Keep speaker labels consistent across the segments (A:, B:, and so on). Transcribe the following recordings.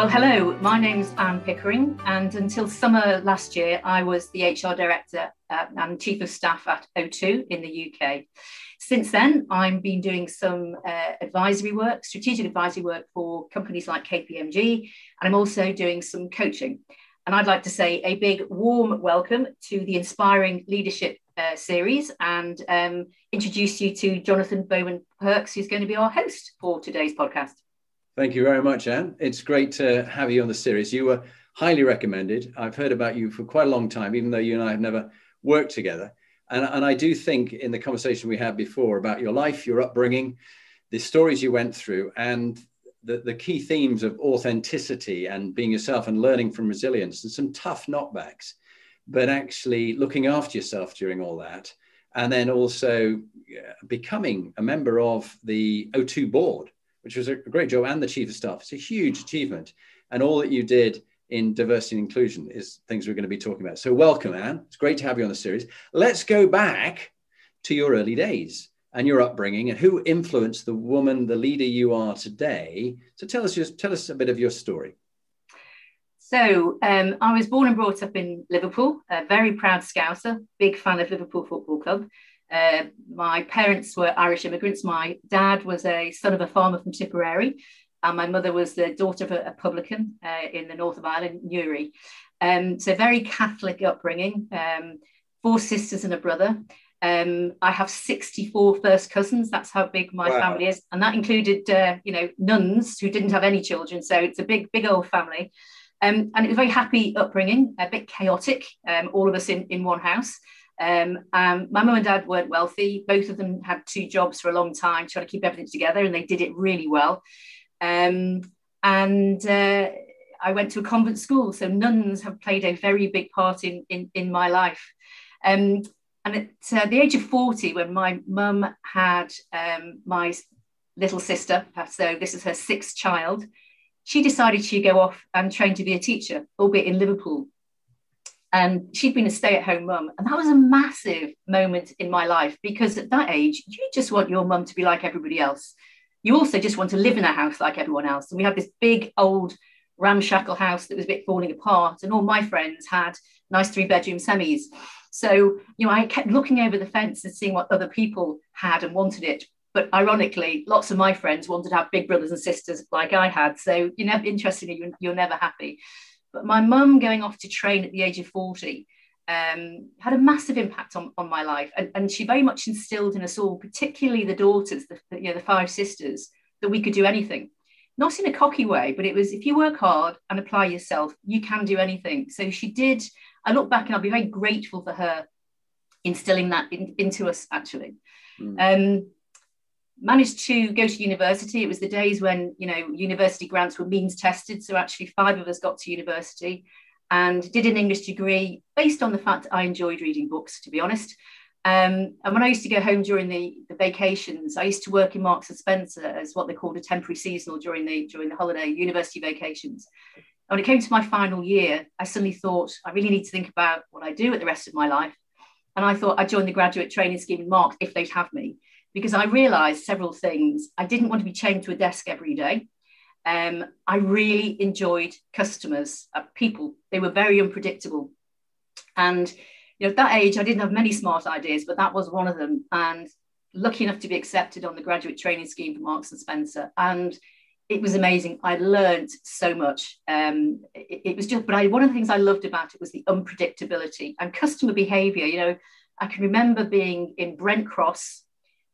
A: Well, hello, my name's Anne Pickering, and until summer last year, I was the HR Director and Chief of Staff at O2 in the UK. Since then, I've been doing some uh, advisory work, strategic advisory work for companies like KPMG, and I'm also doing some coaching. And I'd like to say a big warm welcome to the Inspiring Leadership uh, series and um, introduce you to Jonathan Bowman Perks, who's going to be our host for today's podcast.
B: Thank you very much, Anne. It's great to have you on the series. You were highly recommended. I've heard about you for quite a long time, even though you and I have never worked together. And, and I do think in the conversation we had before about your life, your upbringing, the stories you went through, and the, the key themes of authenticity and being yourself and learning from resilience and some tough knockbacks, but actually looking after yourself during all that. And then also uh, becoming a member of the O2 board, which was a great job, and the chief of staff. It's a huge achievement. And all that you did in diversity and inclusion is things we're going to be talking about. So, welcome, Anne. It's great to have you on the series. Let's go back to your early days and your upbringing and who influenced the woman, the leader you are today. So, tell us, just tell us a bit of your story.
A: So, um, I was born and brought up in Liverpool, a very proud Scouser, big fan of Liverpool Football Club. Uh, my parents were Irish immigrants. My dad was a son of a farmer from Tipperary, and my mother was the daughter of a, a publican uh, in the north of Ireland, Newry. Um, so very Catholic upbringing. Um, four sisters and a brother. Um, I have 64 first cousins. That's how big my wow. family is, and that included, uh, you know, nuns who didn't have any children. So it's a big, big old family. Um, and it was a very happy upbringing, a bit chaotic. Um, all of us in in one house. Um, um, my mum and dad weren't wealthy. Both of them had two jobs for a long time, trying to keep everything together, and they did it really well. Um, and uh, I went to a convent school, so nuns have played a very big part in in, in my life. Um, and at uh, the age of 40, when my mum had um, my little sister, so this is her sixth child, she decided she'd go off and train to be a teacher, albeit in Liverpool and she'd been a stay-at-home mum and that was a massive moment in my life because at that age you just want your mum to be like everybody else. You also just want to live in a house like everyone else. And we had this big old ramshackle house that was a bit falling apart and all my friends had nice three bedroom semis. So you know i kept looking over the fence and seeing what other people had and wanted it. But ironically lots of my friends wanted to have big brothers and sisters like i had. So you know interestingly you're, you're never happy but my mum going off to train at the age of 40 um, had a massive impact on, on my life. And, and she very much instilled in us all, particularly the daughters, the, the, you know, the five sisters, that we could do anything. Not in a cocky way, but it was if you work hard and apply yourself, you can do anything. So she did. I look back and I'll be very grateful for her instilling that in, into us, actually. Mm. Um, managed to go to university. It was the days when you know university grants were means tested. So actually, five of us got to university and did an English degree based on the fact I enjoyed reading books. To be honest, um, and when I used to go home during the, the vacations, I used to work in Marks and Spencer as what they called a temporary seasonal during the during the holiday university vacations. And when it came to my final year, I suddenly thought I really need to think about what I do with the rest of my life. And I thought I'd join the graduate training scheme in Marks if they'd have me because I realized several things. I didn't want to be chained to a desk every day. Um, I really enjoyed customers, uh, people. They were very unpredictable. And you know, at that age, I didn't have many smart ideas, but that was one of them. And lucky enough to be accepted on the graduate training scheme for Marks and Spencer. And it was amazing. I learned so much. Um, it, it, was just, but I, one of the things I loved about it was the unpredictability and customer behavior. You know, I can remember being in Brent Cross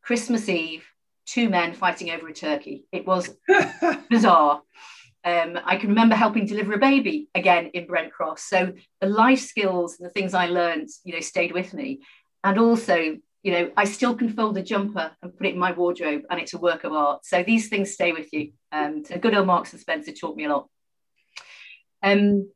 A: Christmas Eve, two men fighting over a turkey. It was bizarre. Um, I can remember helping deliver a baby again in Brent Cross. So the life skills and the things I learned, you know, stayed with me. And also, you know, I still can fold a jumper and put it in my wardrobe and it's a work of art. So these things stay with you. Um, so good old Marks and Spencer taught me a lot. Um,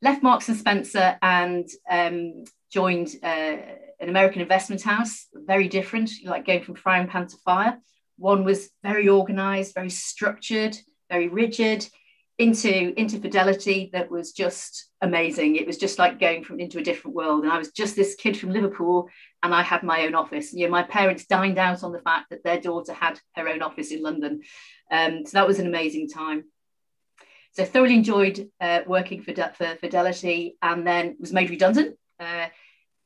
A: left Marks and Spencer and um, joined uh, an American investment house, very different, like going from frying pan to fire. One was very organized, very structured, very rigid, into into Fidelity that was just amazing. It was just like going from into a different world. And I was just this kid from Liverpool, and I had my own office. You know, my parents dined out on the fact that their daughter had her own office in London. Um, so that was an amazing time. So thoroughly enjoyed uh, working for, for Fidelity, and then was made redundant. Uh,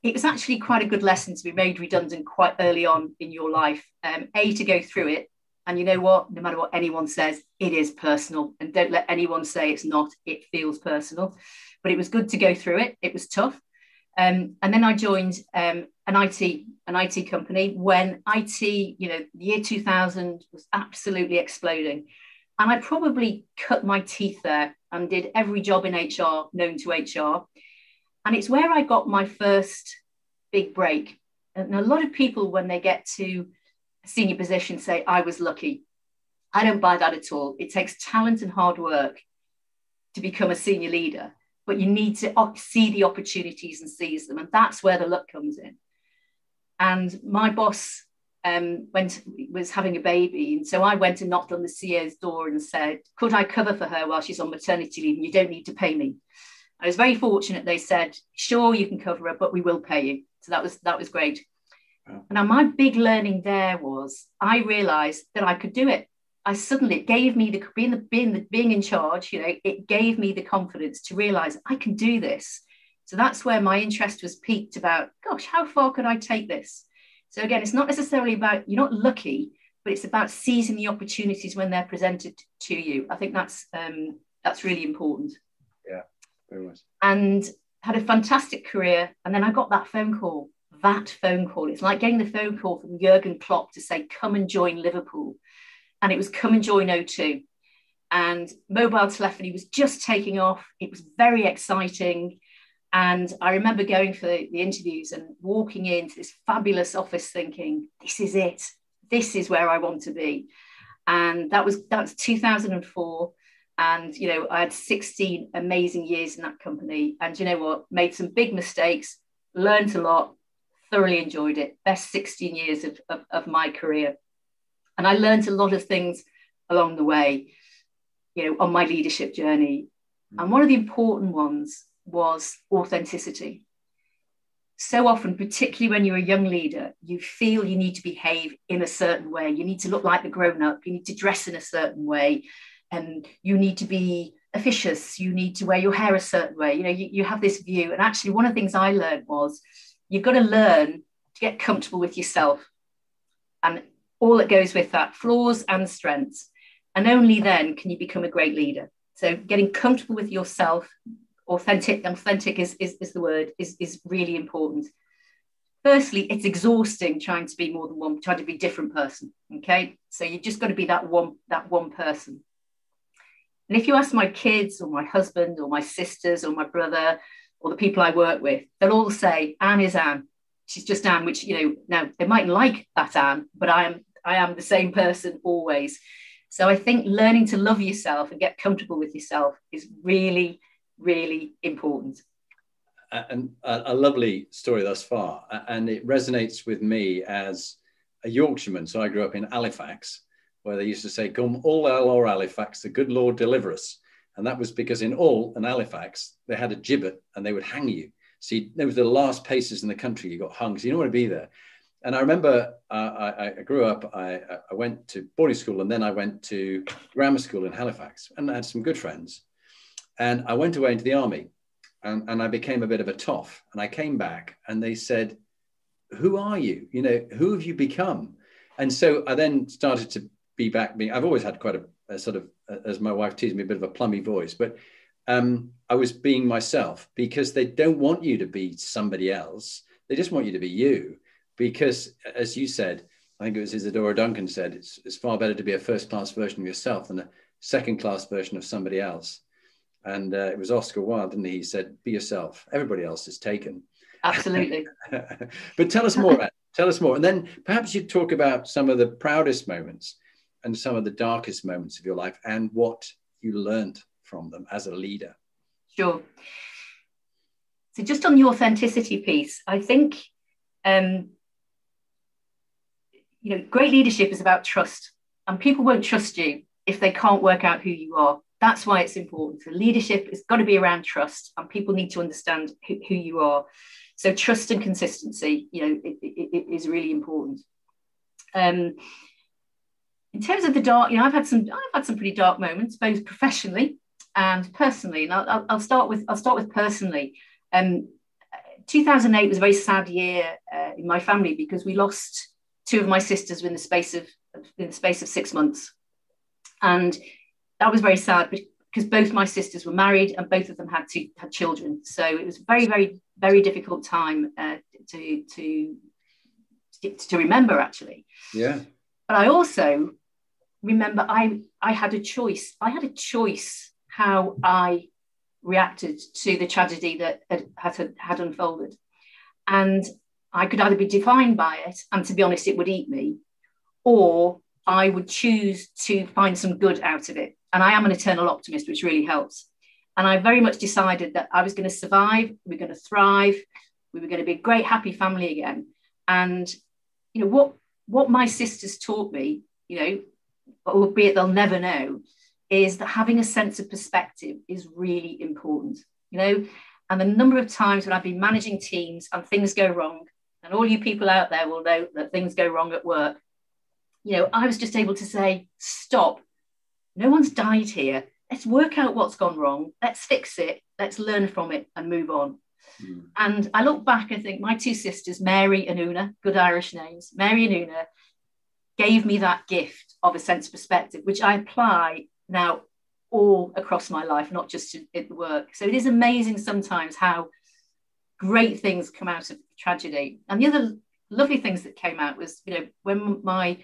A: it was actually quite a good lesson to be made redundant quite early on in your life. Um, a to go through it, and you know what? No matter what anyone says, it is personal. And don't let anyone say it's not. It feels personal. But it was good to go through it. It was tough. Um, and then I joined um, an IT an IT company when IT, you know, the year 2000 was absolutely exploding. And I probably cut my teeth there and did every job in HR known to HR. And it's where I got my first big break. And a lot of people, when they get to senior position say, I was lucky. I don't buy that at all. It takes talent and hard work to become a senior leader, but you need to see the opportunities and seize them. And that's where the luck comes in. And my boss um, went was having a baby, and so I went and knocked on the CEO's door and said, "Could I cover for her while she's on maternity leave? And you don't need to pay me." I was very fortunate. They said, "Sure, you can cover it, but we will pay you." So that was that was great. Now, my big learning there was I realized that I could do it. I suddenly it gave me the being the being the being in charge, you know, it gave me the confidence to realize I can do this. So that's where my interest was peaked about, gosh, how far could I take this? So again, it's not necessarily about you're not lucky, but it's about seizing the opportunities when they're presented to you. I think that's um, that's really important.
B: Yeah, very much.
A: And had a fantastic career, and then I got that phone call that phone call. It's like getting the phone call from Jurgen Klopp to say, come and join Liverpool. And it was come and join O2. And mobile telephony was just taking off. It was very exciting. And I remember going for the, the interviews and walking into this fabulous office thinking, this is it. This is where I want to be. And that was that's 2004 and you know i had 16 amazing years in that company and you know what made some big mistakes learned a lot thoroughly enjoyed it. Best 16 years of, of, of my career. And I learned a lot of things along the way, you know, on my leadership journey. Mm. And one of the important ones was authenticity. So often, particularly when you're a young leader, you feel you need to behave in a certain way. You need to look like the grown up. You need to dress in a certain way. And you need to be officious. You need to wear your hair a certain way. You know, you, you have this view. And actually, one of the things I learned was you've got to learn to get comfortable with yourself and all that goes with that flaws and strengths and only then can you become a great leader so getting comfortable with yourself authentic authentic is, is, is the word is, is really important firstly it's exhausting trying to be more than one trying to be different person okay so you just got to be that one that one person and if you ask my kids or my husband or my sisters or my brother or the people I work with, they'll all say, Anne is Anne. She's just Anne, which, you know, now they might like that Anne, but I am I am the same person always. So I think learning to love yourself and get comfortable with yourself is really, really important.
B: And a, a lovely story thus far. And it resonates with me as a Yorkshireman. So I grew up in Halifax, where they used to say, Come all or Halifax, the good Lord deliver us. And that was because in Hull and Halifax, they had a gibbet and they would hang you. You, there was the last paces in the country you got hung. So you don't want to be there. And I remember uh, I, I, grew up, I, I, went to boarding school and then I went to grammar school in Halifax and I had some good friends. And I went away into the army and, and I became a bit of a toff. And I came back and they said, Who are you? You know, who have you become? And so I then started to be back. Being, I've always had quite a, a sort of as my wife teased me, a bit of a plummy voice, but um, I was being myself because they don't want you to be somebody else. They just want you to be you. Because, as you said, I think it was Isadora Duncan said, it's, it's far better to be a first class version of yourself than a second class version of somebody else. And uh, it was Oscar Wilde, didn't he? He said, be yourself. Everybody else is taken.
A: Absolutely.
B: but tell us more Tell us more. And then perhaps you talk about some of the proudest moments and some of the darkest moments of your life and what you learned from them as a leader.
A: Sure. So, just on the authenticity piece, I think, um, you know, great leadership is about trust, and people won't trust you if they can't work out who you are. That's why it's important. So, leadership has got to be around trust, and people need to understand who, who you are. So, trust and consistency, you know, it, it, it is really important. Um, in terms of the dark, you know, I've had some, I've had some pretty dark moments, both professionally and personally. And I'll, I'll start with, I'll start with personally. Um, 2008 was a very sad year uh, in my family because we lost two of my sisters in the space of in the space of six months, and that was very sad because both my sisters were married and both of them had two had children. So it was a very very very difficult time uh, to to to remember actually.
B: Yeah.
A: But I also remember I I had a choice. I had a choice how I reacted to the tragedy that had, had, had unfolded. And I could either be defined by it, and to be honest, it would eat me, or I would choose to find some good out of it. And I am an eternal optimist, which really helps. And I very much decided that I was going to survive, we were going to thrive, we were going to be a great, happy family again. And you know what what my sisters taught me, you know, albeit they'll never know, is that having a sense of perspective is really important, you know. And the number of times when I've been managing teams and things go wrong, and all you people out there will know that things go wrong at work, you know, I was just able to say, stop, no one's died here. Let's work out what's gone wrong. Let's fix it. Let's learn from it and move on. Mm. And I look back and think my two sisters, Mary and Una, good Irish names, Mary and Una, gave me that gift of a sense of perspective, which I apply now all across my life, not just at work. So it is amazing sometimes how great things come out of tragedy. And the other lovely things that came out was, you know, when my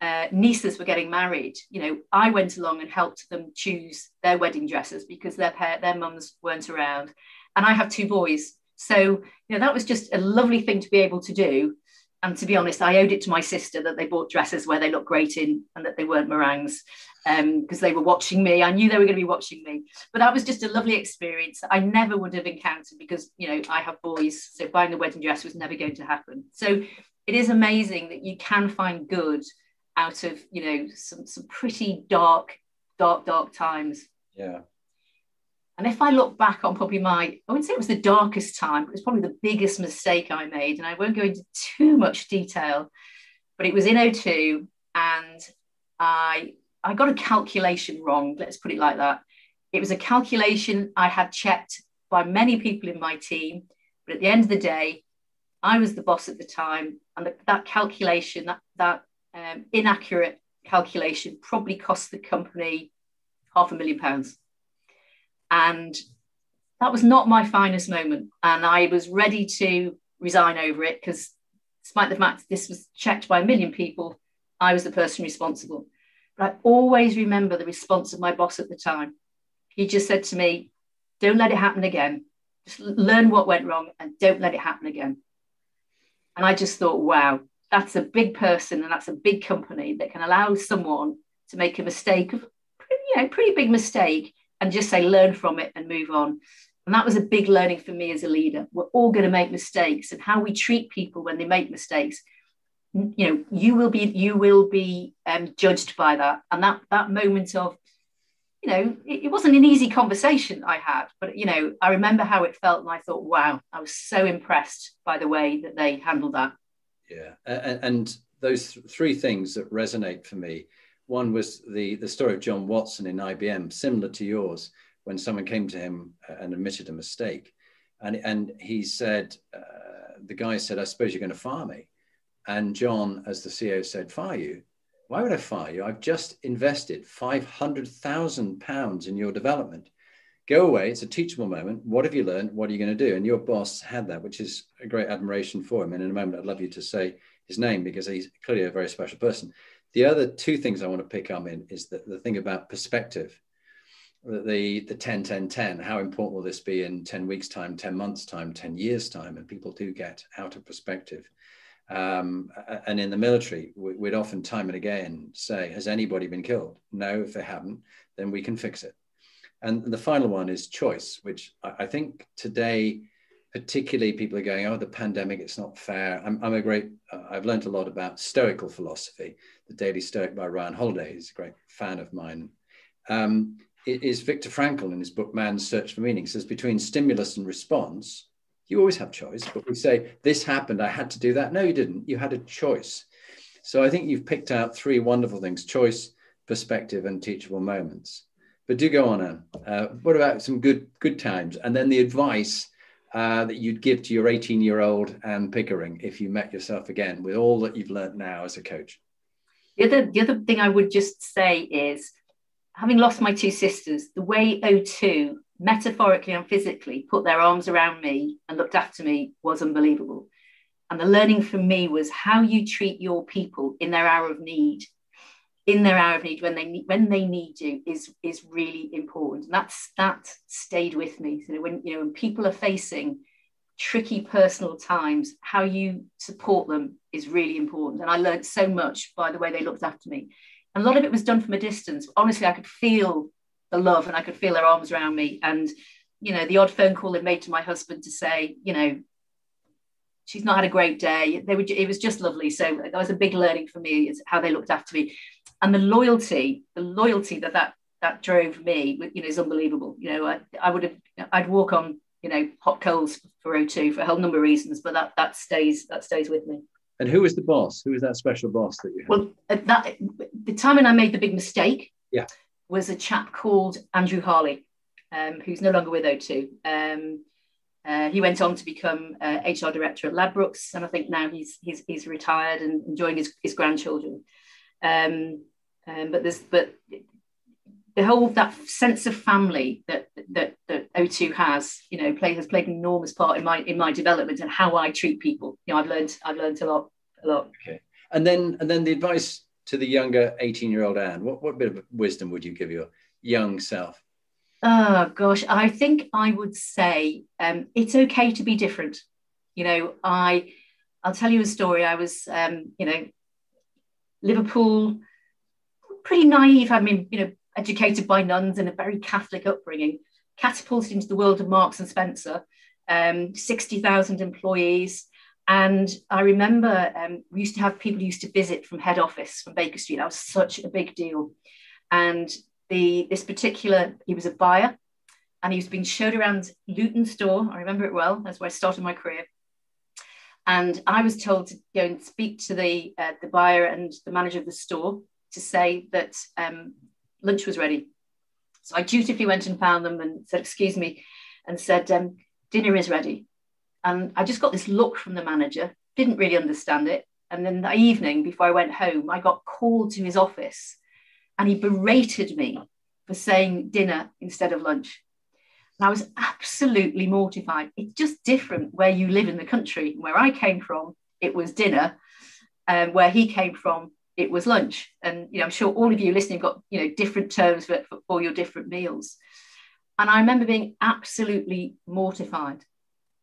A: uh, nieces were getting married, you know, I went along and helped them choose their wedding dresses because their pair, their mums weren't around, and I have two boys. So, you know, that was just a lovely thing to be able to do. And to be honest, I owed it to my sister that they bought dresses where they looked great in and that they weren't meringues because um, they were watching me. I knew they were going to be watching me. But that was just a lovely experience I never would have encountered because, you know, I have boys. So buying the wedding dress was never going to happen. So it is amazing that you can find good out of, you know, some, some pretty dark, dark, dark times.
B: Yeah.
A: And if I look back on probably my, I wouldn't say it was the darkest time, but it was probably the biggest mistake I made. And I won't go into too much detail, but it was in O2 and I I got a calculation wrong, let's put it like that. It was a calculation I had checked by many people in my team, but at the end of the day, I was the boss at the time, and the, that calculation, that, that um, inaccurate calculation, probably cost the company half a million pounds. And that was not my finest moment. And I was ready to resign over it because, despite the fact this was checked by a million people, I was the person responsible. But I always remember the response of my boss at the time. He just said to me, Don't let it happen again. Just learn what went wrong and don't let it happen again. And I just thought, wow, that's a big person and that's a big company that can allow someone to make a mistake, you know, pretty big mistake, and just say, learn from it and move on. And that was a big learning for me as a leader. We're all going to make mistakes, and how we treat people when they make mistakes you know you will be you will be um, judged by that and that that moment of you know it, it, wasn't an easy conversation i had but you know i remember how it felt and i thought wow i was so impressed by the way that they handled that
B: yeah and, and those th- three things that resonate for me one was the the story of john watson in IBM similar to yours when someone came to him and admitted a mistake and and he said uh, the guy said i suppose you're going to fire me and John, as the CEO said, fire you. Why would I fire you? I've just invested £500,000 in your development. Go away. It's a teachable moment. What have you learned? What are you going to do? And your boss had that, which is a great admiration for him. And in a moment, I'd love you to say his name because he's clearly a very special person. The other two things I want to pick up in is that the thing about perspective, the, the 10, 10, 10, how important will this be in 10 weeks time, 10 months time, 10 years time? And people do get out of perspective. Um, and in the military, we'd often time and again say, Has anybody been killed? No, if they haven't, then we can fix it. And the final one is choice, which I think today, particularly people are going, Oh, the pandemic, it's not fair. I'm, I'm a great, uh, I've learned a lot about Stoical philosophy. The Daily Stoic by Ryan Holiday is a great fan of mine. Um, it is Viktor Frankl in his book Man's Search for Meaning says between stimulus and response, you always have choice, but we say, This happened, I had to do that. No, you didn't. You had a choice. So I think you've picked out three wonderful things choice, perspective, and teachable moments. But do go on, Anne. Uh, what about some good good times? And then the advice uh, that you'd give to your 18 year old Anne Pickering if you met yourself again with all that you've learned now as a coach?
A: The other, the other thing I would just say is having lost my two sisters, the way O2 metaphorically and physically put their arms around me and looked after me was unbelievable. And the learning for me was how you treat your people in their hour of need, in their hour of need when they need when they need you is is really important. And that's that stayed with me. So when you know when people are facing tricky personal times, how you support them is really important. And I learned so much by the way they looked after me. And a lot of it was done from a distance. Honestly, I could feel the love and I could feel their arms around me. And, you know, the odd phone call they made to my husband to say, you know, she's not had a great day. They were, it was just lovely. So that was a big learning for me is how they looked after me. And the loyalty, the loyalty that that, that drove me, you know, is unbelievable. You know, I, I would have, I'd walk on, you know, hot coals for O2 for a whole number of reasons, but that, that stays, that stays with me.
B: And who was the boss? Who was that special boss that you had?
A: Well, at that, the time when I made the big mistake,
B: yeah
A: was a chap called Andrew Harley, um, who's no longer with O2. Um, uh, he went on to become uh, HR director at Ladbrokes, and I think now he's he's, he's retired and enjoying his, his grandchildren. Um, um but there's but the whole that sense of family that that that O2 has, you know, play has played an enormous part in my in my development and how I treat people. You know, I've learned I've learned a lot a lot.
B: Okay, and then and then the advice to the younger 18 year old Anne? What, what bit of wisdom would you give your young self?
A: Oh, gosh, I think I would say um, it's okay to be different. You know, I, I'll tell you a story. I was, um, you know, Liverpool, pretty naive. I mean, you know, educated by nuns and a very Catholic upbringing, catapulted into the world of Marks and Spencer, um, 60,000 employees. And I remember um, we used to have people used to visit from head office from Baker Street. That was such a big deal. And the this particular, he was a buyer and he was being showed around Luton store. I remember it well. That's where I started my career. And I was told to go and speak to the uh, the buyer and the manager of the store to say that um, lunch was ready. So I dutifully went and found them and said, "Excuse me," and said, um, "Dinner is ready." And I just got this look from the manager, didn't really understand it. And then that evening, before I went home, I got called to his office and he berated me for saying dinner instead of lunch. And I was absolutely mortified. It's just different where you live in the country. Where I came from, it was dinner. Um, where he came from, it was lunch. And you know, I'm sure all of you listening got you know different terms for, for, for your different meals. And I remember being absolutely mortified.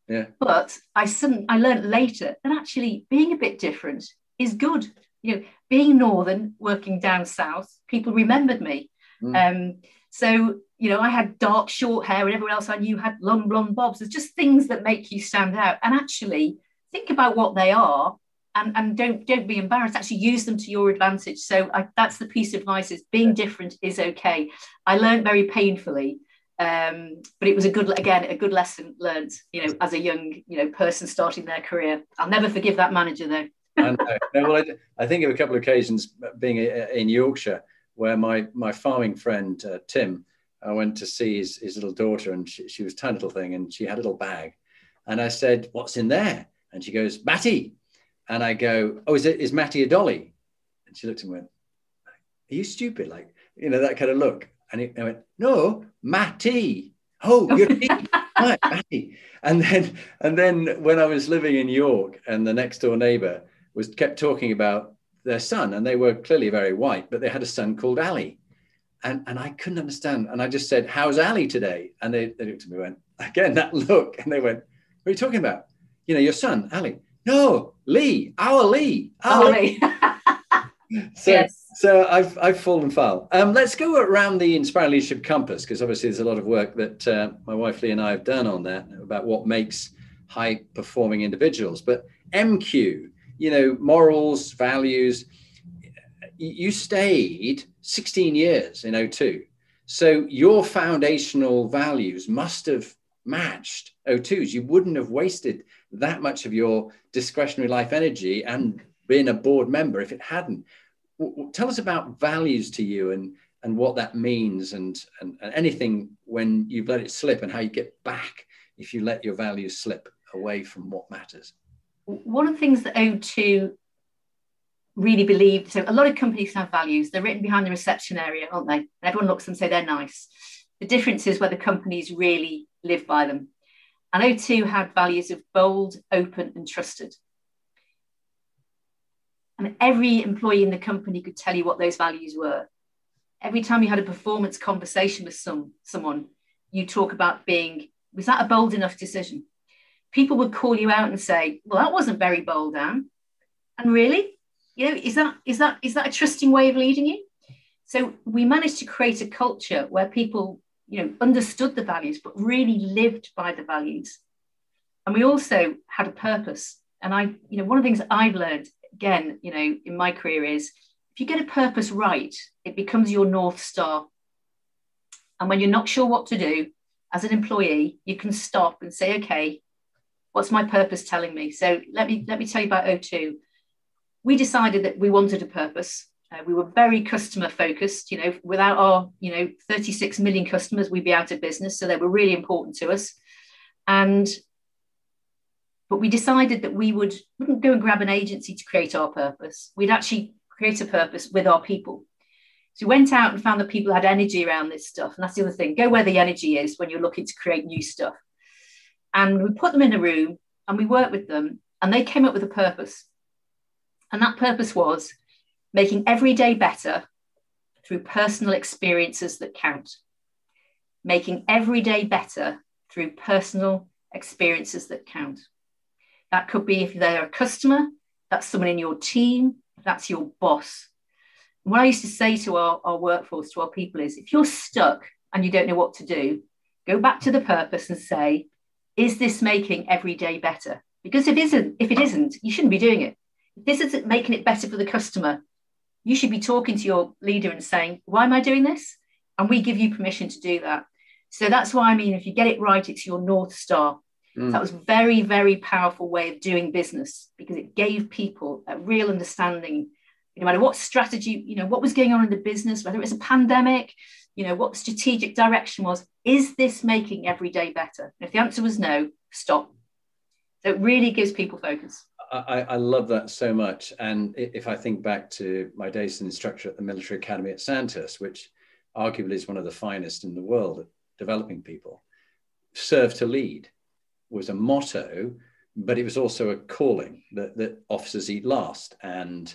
B: Yeah.
A: But I suddenly I learned later that actually being a bit different is good. You know, being northern, working down south, people remembered me. Mm. Um, so you know, I had dark short hair, and everyone else I knew had long blonde bobs. There's just things that make you stand out. And actually, think about what they are, and, and don't don't be embarrassed. Actually, use them to your advantage. So I, that's the piece of advice: is being different is okay. I learned very painfully um, but it was a good again a good lesson learned you know as a young you know person starting their career i'll never forgive that manager though
B: no, well, I, I, think of a couple of occasions being in yorkshire where my my farming friend uh, tim i went to see his, his little daughter and she, she was a tiny little thing and she had a little bag and i said what's in there and she goes matty and i go oh is it is matty a dolly and she looked at me and went are you stupid like you know that kind of look and he, I went, no, Matty. Oh, you're right, Matty. And then, and then when I was living in York, and the next door neighbour was kept talking about their son, and they were clearly very white, but they had a son called Ali, and and I couldn't understand. And I just said, "How's Ali today?" And they, they looked at me, and went again that look, and they went, "What are you talking about? You know, your son, Ali." No, Lee, our Lee.
A: Our, Lee.
B: so, yes. so I've, I've fallen foul. Um, let's go around the Inspiring Leadership Compass, because obviously there's a lot of work that uh, my wife Lee and I have done on that about what makes high performing individuals. But MQ, you know, morals, values, you stayed 16 years in O2. So your foundational values must have matched O2's. You wouldn't have wasted that much of your discretionary life energy and being a board member if it hadn't. Tell us about values to you and, and what that means and, and, and anything when you've let it slip and how you get back if you let your values slip away from what matters.
A: One of the things that O2 really believed, so a lot of companies have values, they're written behind the reception area, aren't they? Everyone looks and say they're nice. The difference is whether companies really live by them. And O2 had values of bold, open, and trusted. And every employee in the company could tell you what those values were. Every time you had a performance conversation with some someone, you talk about being, was that a bold enough decision? People would call you out and say, Well, that wasn't very bold, Anne. And really? You know, is that is that is that a trusting way of leading you? So we managed to create a culture where people you know, understood the values, but really lived by the values. And we also had a purpose. And I, you know, one of the things I've learned again, you know, in my career is if you get a purpose right, it becomes your North Star. And when you're not sure what to do as an employee, you can stop and say, okay, what's my purpose telling me? So let me let me tell you about O2. We decided that we wanted a purpose uh, we were very customer focused. You know, without our, you know, 36 million customers, we'd be out of business. So they were really important to us. And but we decided that we would wouldn't go and grab an agency to create our purpose. We'd actually create a purpose with our people. So we went out and found that people had energy around this stuff. And that's the other thing. Go where the energy is when you're looking to create new stuff. And we put them in a room and we worked with them and they came up with a purpose. And that purpose was making every day better through personal experiences that count. Making every day better through personal experiences that count. That could be if they're a customer, that's someone in your team, that's your boss. And what I used to say to our, our workforce, to our people, is if you're stuck and you don't know what to do, go back to the purpose and say, is this making every day better? Because if it isn't, if it isn't, you shouldn't be doing it. If this isn't making it better for the customer, you should be talking to your leader and saying, Why am I doing this? And we give you permission to do that. So that's why I mean, if you get it right, it's your North Star. Mm. That was very, very powerful way of doing business because it gave people a real understanding, no matter what strategy, you know, what was going on in the business, whether it was a pandemic, you know, what strategic direction was, is this making every day better? And if the answer was no, stop. So it really gives people focus.
B: I, I, love that so much. And if I think back to my days as an instructor at the military academy at Sandhurst, which arguably is one of the finest in the world at developing people, serve to lead was a motto, but it was also a calling that, that officers eat last. And,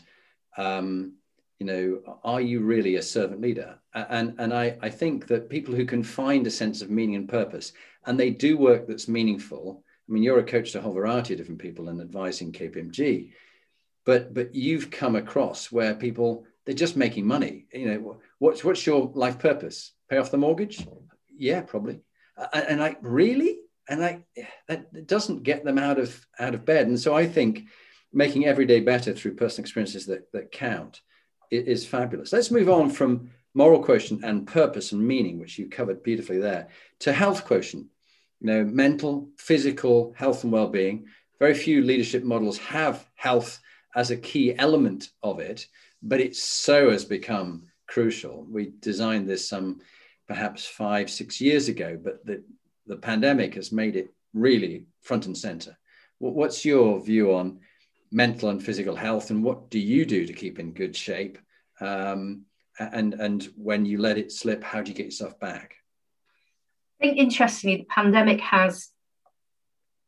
B: um, you know, are you really a servant leader? And, and I, I think that people who can find a sense of meaning and purpose, and they do work that's meaningful, I mean, you're a coach to a whole variety of different people and advising KPMG, but but you've come across where people they're just making money. You know, what's what's your life purpose? Pay off the mortgage? Yeah, probably. And, I really, and I that doesn't get them out of out of bed. And so I think making every day better through personal experiences that that count is fabulous. Let's move on from moral quotient and purpose and meaning, which you covered beautifully there, to health quotient you know, mental, physical health and well-being. Very few leadership models have health as a key element of it, but it so has become crucial. We designed this some perhaps five, six years ago, but the, the pandemic has made it really front and center. What's your view on mental and physical health, and what do you do to keep in good shape? Um, and and when you let it slip, how do you get yourself back?
A: I think interestingly, the pandemic has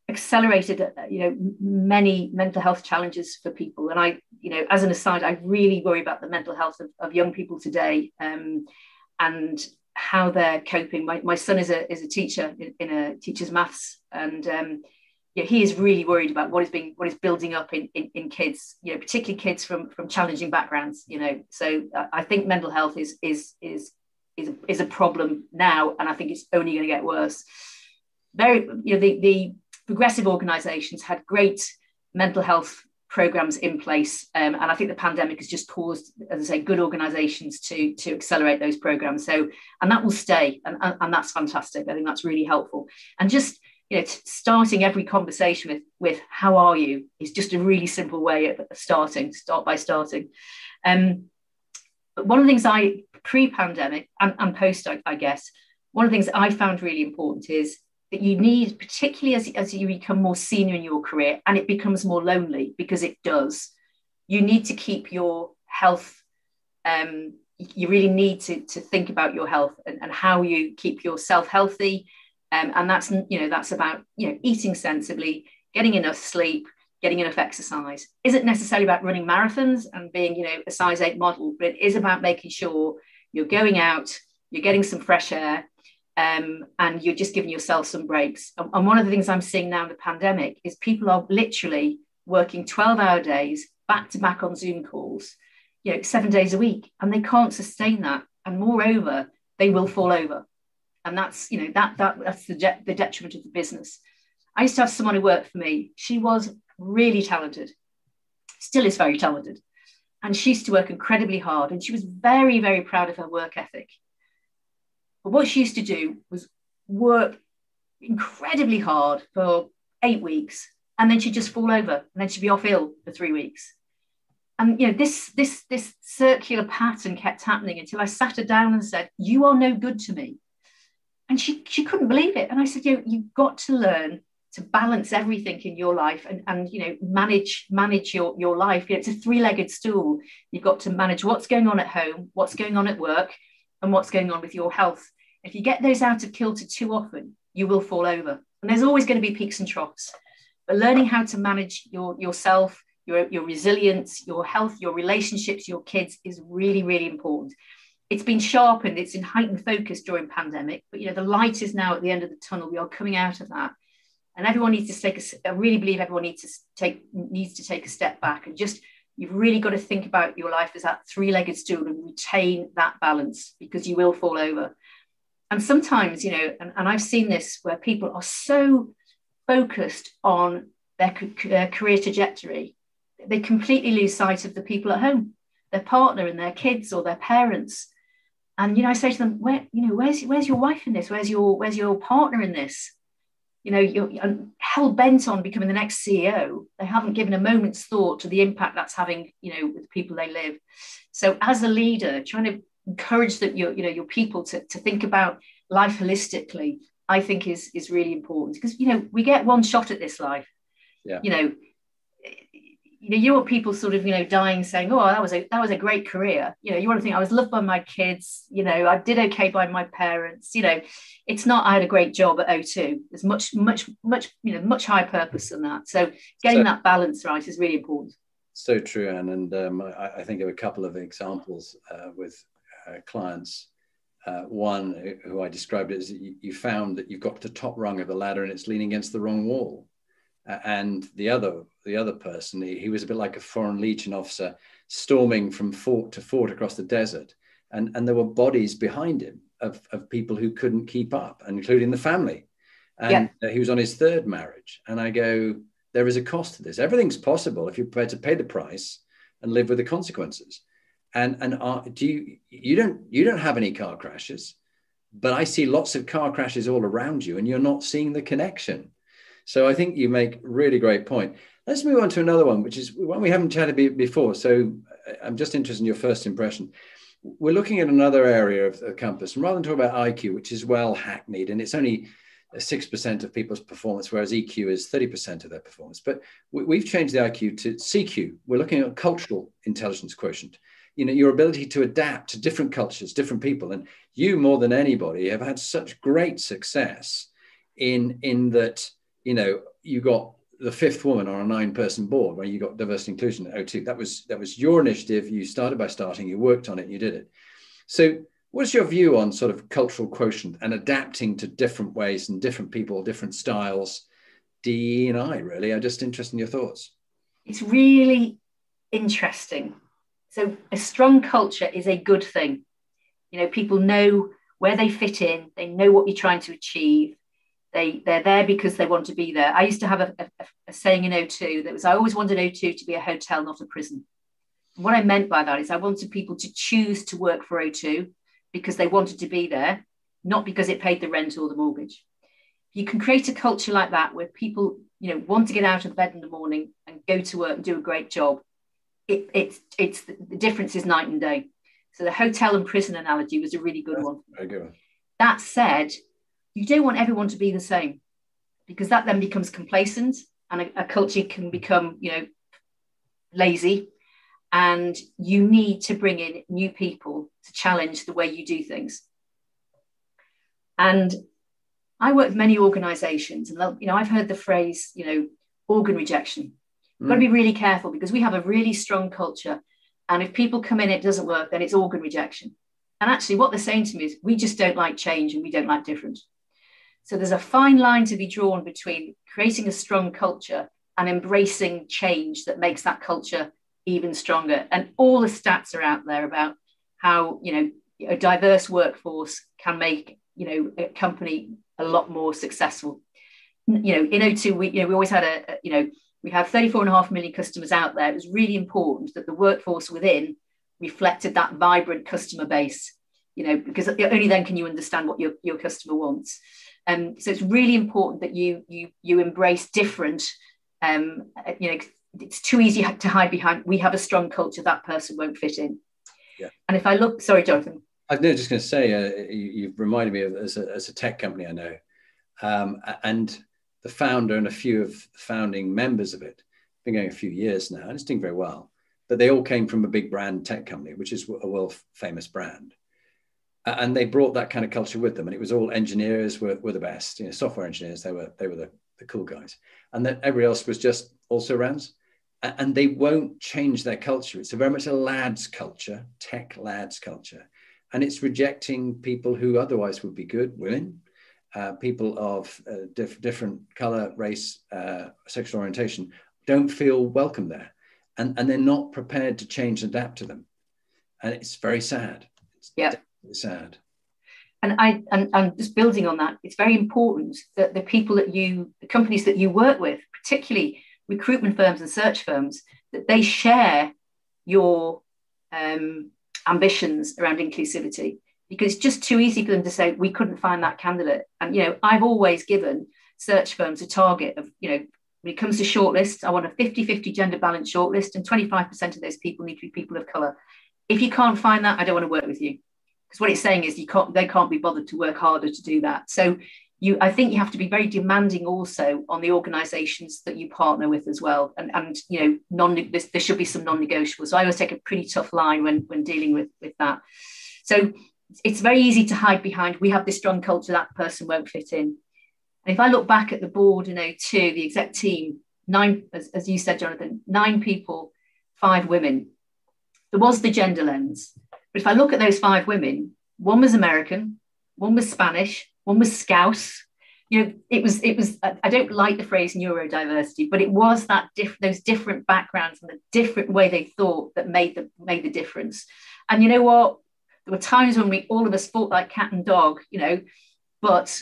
A: accelerated, uh, you know, many mental health challenges for people. And I, you know, as an aside, I really worry about the mental health of, of young people today um, and how they're coping. My, my son is a is a teacher in, in a teacher's maths, and um, you know, he is really worried about what is being what is building up in, in, in kids, you know, particularly kids from from challenging backgrounds. You know, so uh, I think mental health is is is is a, is a problem now, and I think it's only going to get worse. Very, you know, the the progressive organisations had great mental health programs in place, um, and I think the pandemic has just caused, as I say, good organisations to to accelerate those programs. So, and that will stay, and, and, and that's fantastic. I think that's really helpful, and just you know, starting every conversation with with how are you is just a really simple way of starting. Start by starting. Um, but one of the things I pre-pandemic and, and post, I, I, guess, one of the things I found really important is that you need, particularly as, as you become more senior in your career and it becomes more lonely because it does, you need to keep your health. Um, you really need to, to think about your health and, and how you keep yourself healthy um, and that's you know that's about you know eating sensibly, getting enough sleep, getting enough exercise. Isn't necessarily about running marathons and being you know a size eight model, but it is about making sure you're going out, you're getting some fresh air, um, and you're just giving yourself some breaks. And, one of the things I'm seeing now in the pandemic is people are literally working 12 hour days back to back on Zoom calls, you know, seven days a week, and they can't sustain that. And moreover, they will fall over and that's you know that that that's the, de- the detriment of the business i used to have someone who worked for me she was really talented still is very talented and she used to work incredibly hard and she was very very proud of her work ethic. But what she used to do was work incredibly hard for eight weeks and then she'd just fall over and then she'd be off ill for three weeks. And you know this this this circular pattern kept happening until i sat her down and said you are no good to me. And she she couldn't believe it. And i said you know, you've got to learn to balance everything in your life and, and you know manage manage your your life. You know, it's a three-legged stool. You've got to manage what's going on at home what's going on at work and what's going on with your health. If you get those out of kilter too often you will fall over. And there's always going to be peaks and troughs but learning how to manage your yourself your, your resilience your health your relationships your kids is really really important. It's been sharpened, it's in heightened focus during pandemic, but you know, the light is now at the end of the tunnel. We are coming out of that. And everyone needs to take a, I really believe everyone needs to take needs to take a step back and just you've really got to think about your life as that three-legged stool and retain that balance because you will fall over. And sometimes, you know, and, and I've seen this where people are so focused on their, their career trajectory, they completely lose sight of the people at home, their partner and their kids or their parents and you know, I say to them, where you know, where's where's your wife in this? Where's your where's your partner in this? You know, you're, hell bent on becoming the next CEO. They haven't given a moment's thought to the impact that's having, you know, with the people they live. So as a leader, trying to encourage that your, you know, your people to, to think about life holistically, I think is is really important because you know we get one shot at this life. Yeah. You know, you know, you want people sort of, you know, dying saying, "Oh, that was a that was a great career." You know, you want to think I was loved by my kids. You know, I did okay by my parents. You know, it's not I had a great job at O2. There's much, much, much, you know, much higher purpose than that. So getting so, that balance right is really important.
B: So true, Anne. And um, I, I, think of a couple of examples uh, with uh, clients. Uh, one who I described as you, you found that you've got the top rung of the ladder and it's leaning against the wrong wall and the other the other person. He, he, was a bit like a foreign legion officer storming from fort to fort across the desert. And and there were bodies behind him of, of people who couldn't keep up including the family. And yeah. he was on his third marriage. And i go there is a cost to this. Everything's possible if you're prepared to pay the price and live with the consequences. And and are, do you you don't you don't have any car crashes but i see lots of car crashes all around you and you're not seeing the connection so I think you make a really great point. Let's move on to another one, which is one we haven't chatted before. So uh, I'm just interested in your first impression. We're looking at another area of the compass, and rather than talk about IQ, which is well hackneyed, and it's only six percent of people's performance, whereas EQ is thirty percent of their performance. But we've changed the IQ to CQ. We're looking at cultural intelligence quotient. You know, your ability to adapt to different cultures, different people, and you more than anybody have had such great success in in that you know, you got the fifth woman on a nine-person board where you got diversity inclusion at O2. That was that was your initiative. You started by starting, you worked on it, you did it. So what's your view on sort of cultural quotient and adapting to different ways and different people, different styles? DE and I, really. I'm just interested in your thoughts.
A: It's really interesting. So, a strong culture is a good thing. You know, people know where they fit in, they know what you're trying to achieve. They, they're there because they want to be there. I used to have a, a, a saying in O2 that was I always wanted O2 to be a hotel, not a prison. And what I meant by that is I wanted people to choose to work for O2 because they wanted to be there, not because it paid the rent or the mortgage. You can create a culture like that where people you know want to get out of bed in the morning and go to work and do a great job. It, it's it's the difference is night and day. So the hotel and prison analogy was a really good
B: That's
A: one.
B: very good.
A: That said you don't want everyone to be the same because that then becomes complacent and a, a culture can become you know lazy and you need to bring in new people to challenge the way you do things and I work with many organizations and you know I've heard the phrase you know organ rejection. Mm. Got to be really careful because we have a really strong culture and if people come in it doesn't work then it's organ rejection. And actually what they're saying to me is we just don't like change and we don't like different. So there's a fine line to be drawn between creating a strong culture and embracing change that makes that culture even stronger. And all the stats are out there about how you know a diverse workforce can make you know a company a lot more successful. You know, in O2, we, you know, we always had a, a, you know, we have 34 and a half million customers out there. It was really important that the workforce within reflected that vibrant customer base, you know, because only then can you understand what your, your customer wants. Um, so it's really important that you you you embrace different. Um, you know, it's too easy to hide behind. We have a strong culture. That person won't fit in.
B: Yeah.
A: And if I look, sorry, Jonathan.
B: I was just going to say, uh, you, have reminded me of as a, as a, tech company I know, um, and the founder and a few of the founding members of it, been going a few years now, and it's doing very well. But they all came from a big brand tech company, which is a world famous brand, and they brought that kind of culture with them. And it was all engineers were, were the best, you know, software engineers. They were they were the, the cool guys, and then everybody else was just also arounds and they won't change their culture. It's a very much a lads culture, tech lads culture and it's rejecting people who otherwise would be good women uh, people of uh, diff- different color race uh, sexual orientation don't feel welcome there and, and they're not prepared to change and adapt to them and it's very sad
A: yeah
B: sad.
A: And I and, and just building on that, it's very important that the people that you, the companies that you work with, particularly recruitment firms and search firms, that they share your um, ambitions around inclusivity. Because it's just too easy for them to say we couldn't find that candidate. And you know i've always given search firms a target of you know when it comes to shortlists i want a 50-50 gender balance shortlist and 25% of those people need to be people of color if you can't find that i don't want to work with you because what it's saying is you can't they can't be bothered to work harder to do that. So you i think you have to be very demanding also on the organizations that you partner with as well. And and you know non there should be some non-negotiables. So i always take a pretty tough line when when dealing with with that. So it's very easy to hide behind we have this strong culture that person won't fit in. And if i look back at the board in o2 the exec team nine as, as you said jonathan nine people five women. There was the gender lens but if i look at those five women one was american one was spanish one was Scouse. You know, it was it was. I don't like the phrase neurodiversity, but it was that diff, those different backgrounds and the different way they thought that made the made the difference. And you know what? There were times when we all of us fought like cat and dog, you know, but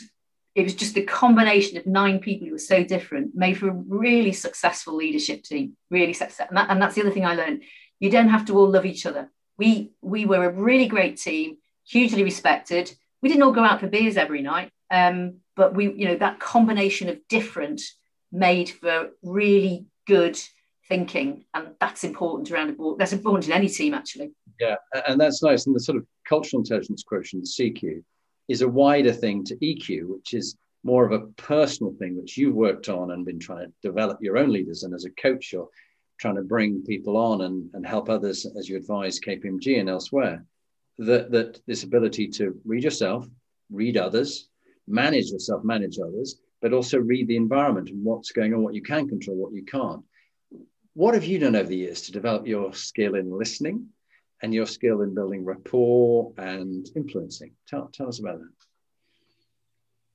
A: it was just the combination of nine people who were so different made for a really successful leadership team really successful and, that, and, that's the other thing i learned you don't have to all love each other we we were a really great team hugely respected we didn't all go out for beers every night, um, but we, you know, that combination of different made for really good thinking, and that's important around a board. That's important in any team, actually.
B: Yeah, and that's nice. And the sort of cultural intelligence quotient, CQ, is a wider thing to EQ, which is more of a personal thing which you've worked on and been trying to develop your own leaders. And as a coach, you're trying to bring people on and, and help others as you advise KPMG and elsewhere that, that this ability to read yourself, read others, manage yourself, manage others, but also read the environment and what's going on, what you can control, what you can't. What have you done over the years to develop your skill in listening and your skill in building rapport and influencing? Tell, tell us about that.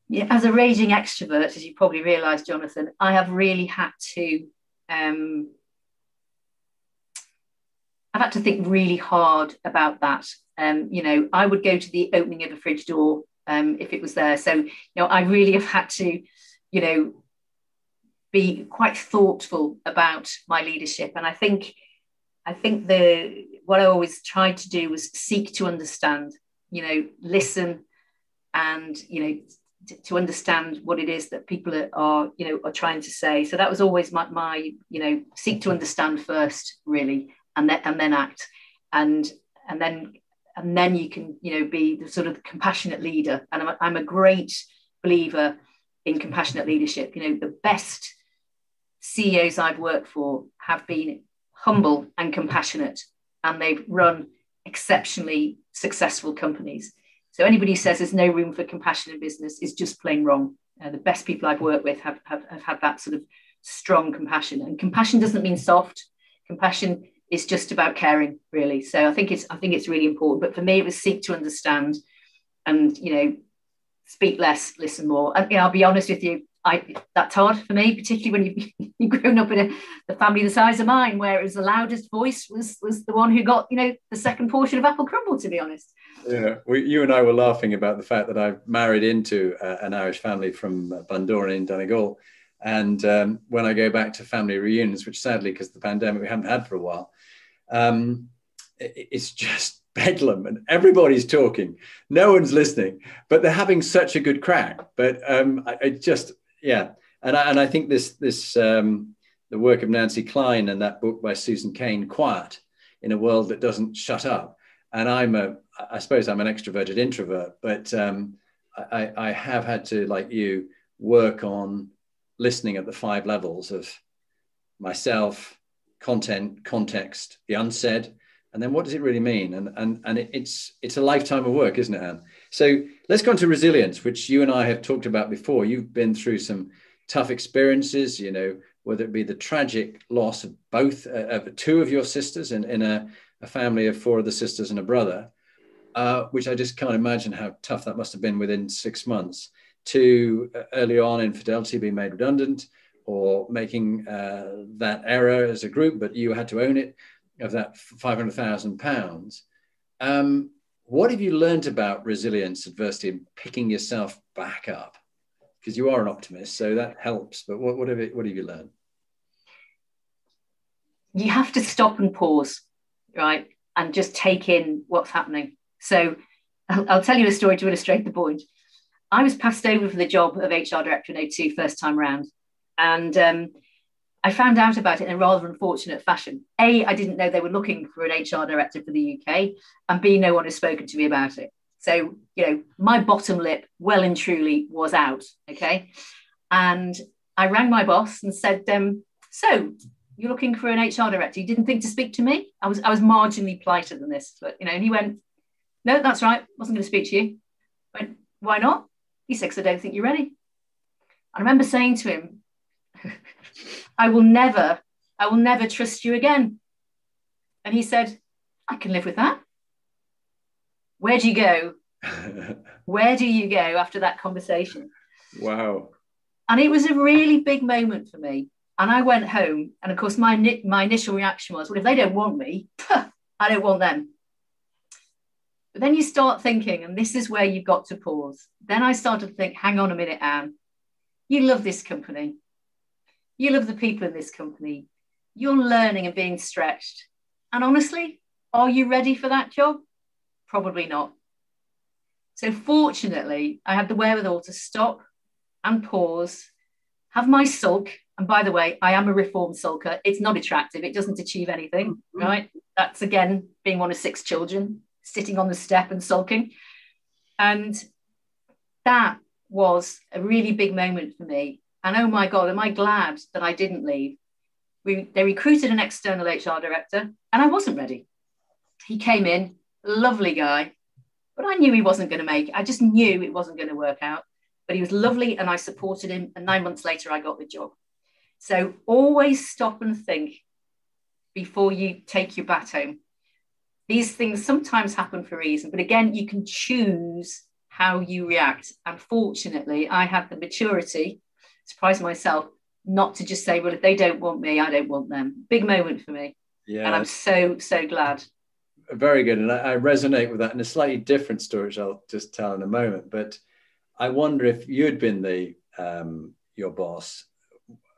A: yeah, as a raging extrovert, as you probably realise, Jonathan, I have really had to. Um, I've had to think really hard about that. Um, you know, I would go to the opening of a fridge door um, if it was there. So, you know, I really have had to, you know, be quite thoughtful about my leadership. And I think, I think the what I always tried to do was seek to understand. You know, listen, and you know, to understand what it is that people are, are, you know, are trying to say. So that was always my, my, you know, seek to understand first, really, and then and then act, and and then and then you can you know be the sort of compassionate leader. And I'm a, I'm a great believer in compassionate leadership. You know the best ceos i've worked for have been humble and compassionate and they've run exceptionally successful companies. So anybody who says there's no room for compassion in business is just plain wrong. Uh, the best people i've worked with have, have, have had that sort of strong compassion. And compassion doesn't mean soft. Compassion it's just about caring really. So i think it's i think it's really important. But for me it was seek to understand and you know speak less listen more. And you know, i'll be honest with you I that's hard for me, particularly when you've, you've grown up in a, a family the size of mine, where it was the loudest voice was was the one who got you know the second portion of apple crumble. To be honest,
B: yeah, we, you and I were laughing about the fact that I married into uh, an Irish family from Bundoran in Donegal, and um, when I go back to family reunions, which sadly because the pandemic we haven't had for a while, um, it's just bedlam and everybody's talking. No one's listening but they're having such a good crack. But um, I, I, just yeah. And I, and I think this this um, the work of Nancy Kline and that book by Susan Cain quiet in a world that doesn't shut up. And I'm a I suppose I'm an extroverted introvert but um, I, I have had to like you work on listening at the five levels of myself content, context, the unsaid, and then what does it really mean? And and and it's it's a lifetime of work, isn't it, Anne? So let's go into resilience, which you and I have talked about before. You've been through some tough experiences, you know, whether it be the tragic loss of both uh, of two of your sisters in, in a, a family of four other sisters and a brother, uh, which I just can't imagine how tough that must have been within six months. To uh, early on in Fidelity being made redundant, or making uh, that error as a group, but you had to own it of that five hundred thousand um, pounds. What have you learned about resilience, adversity, and picking yourself back up? Because you are an optimist, so that helps. But what, what have it, what have you learned?
A: You have to stop and pause, right, and just take in what's happening. So I'll, I'll tell you a story to illustrate the point. I was passed over for the job of HR director in O2 first time round. And um, I found out about it in a rather unfortunate fashion. A, I didn't know they were looking for an HR director for the UK, and B, no one has spoken to me about it. So, you know, my bottom lip well and truly was out. Okay. And I rang my boss and said, um, So, you're looking for an HR director. You didn't think to speak to me? I was I was marginally politer than this, but you know, and he went, No, that's right. Wasn't going to speak to you. I went, Why not? He said, I don't think you're ready. I remember saying to him, I will never, I will never trust you again. And he said, I can live with that. Where do you go? Where do you go after that conversation?
B: Wow.
A: And it was a really big moment for me. And I went home, and of course, my my initial reaction was, "Well, if they don't want me, I don't want them." But then you start thinking, and this is where you've got to pause. Then I started to think, "Hang on a minute, Anne. You love this company. You love the people in this company. You're learning and being stretched. And honestly, are you ready for that job? Probably not. So, fortunately, I had the wherewithal to stop and pause, have my sulk. And by the way, I am a reformed sulker. It's not attractive, it doesn't achieve anything, mm-hmm. right? That's again being one of six children, sitting on the step and sulking. And that was a really big moment for me. And oh my God, am I glad that I didn't leave? We, they recruited an external HR director, and I wasn't ready. He came in, lovely guy, but I knew he wasn't going to make it. I just knew it wasn't going to work out. But he was lovely, and I supported him. And nine months later, I got the job. So always stop and think before you take your bat home. These things sometimes happen for a reason, but again, you can choose how you react. And fortunately, I had the maturity, surprise myself, not to just say, well, if they don't want me, I don't want them. Big moment for me. Yeah. And I'm so, so glad.
B: Very good. And I, I resonate with that in a slightly different story, which I'll just tell in a moment. But I wonder if you'd been the um, your boss.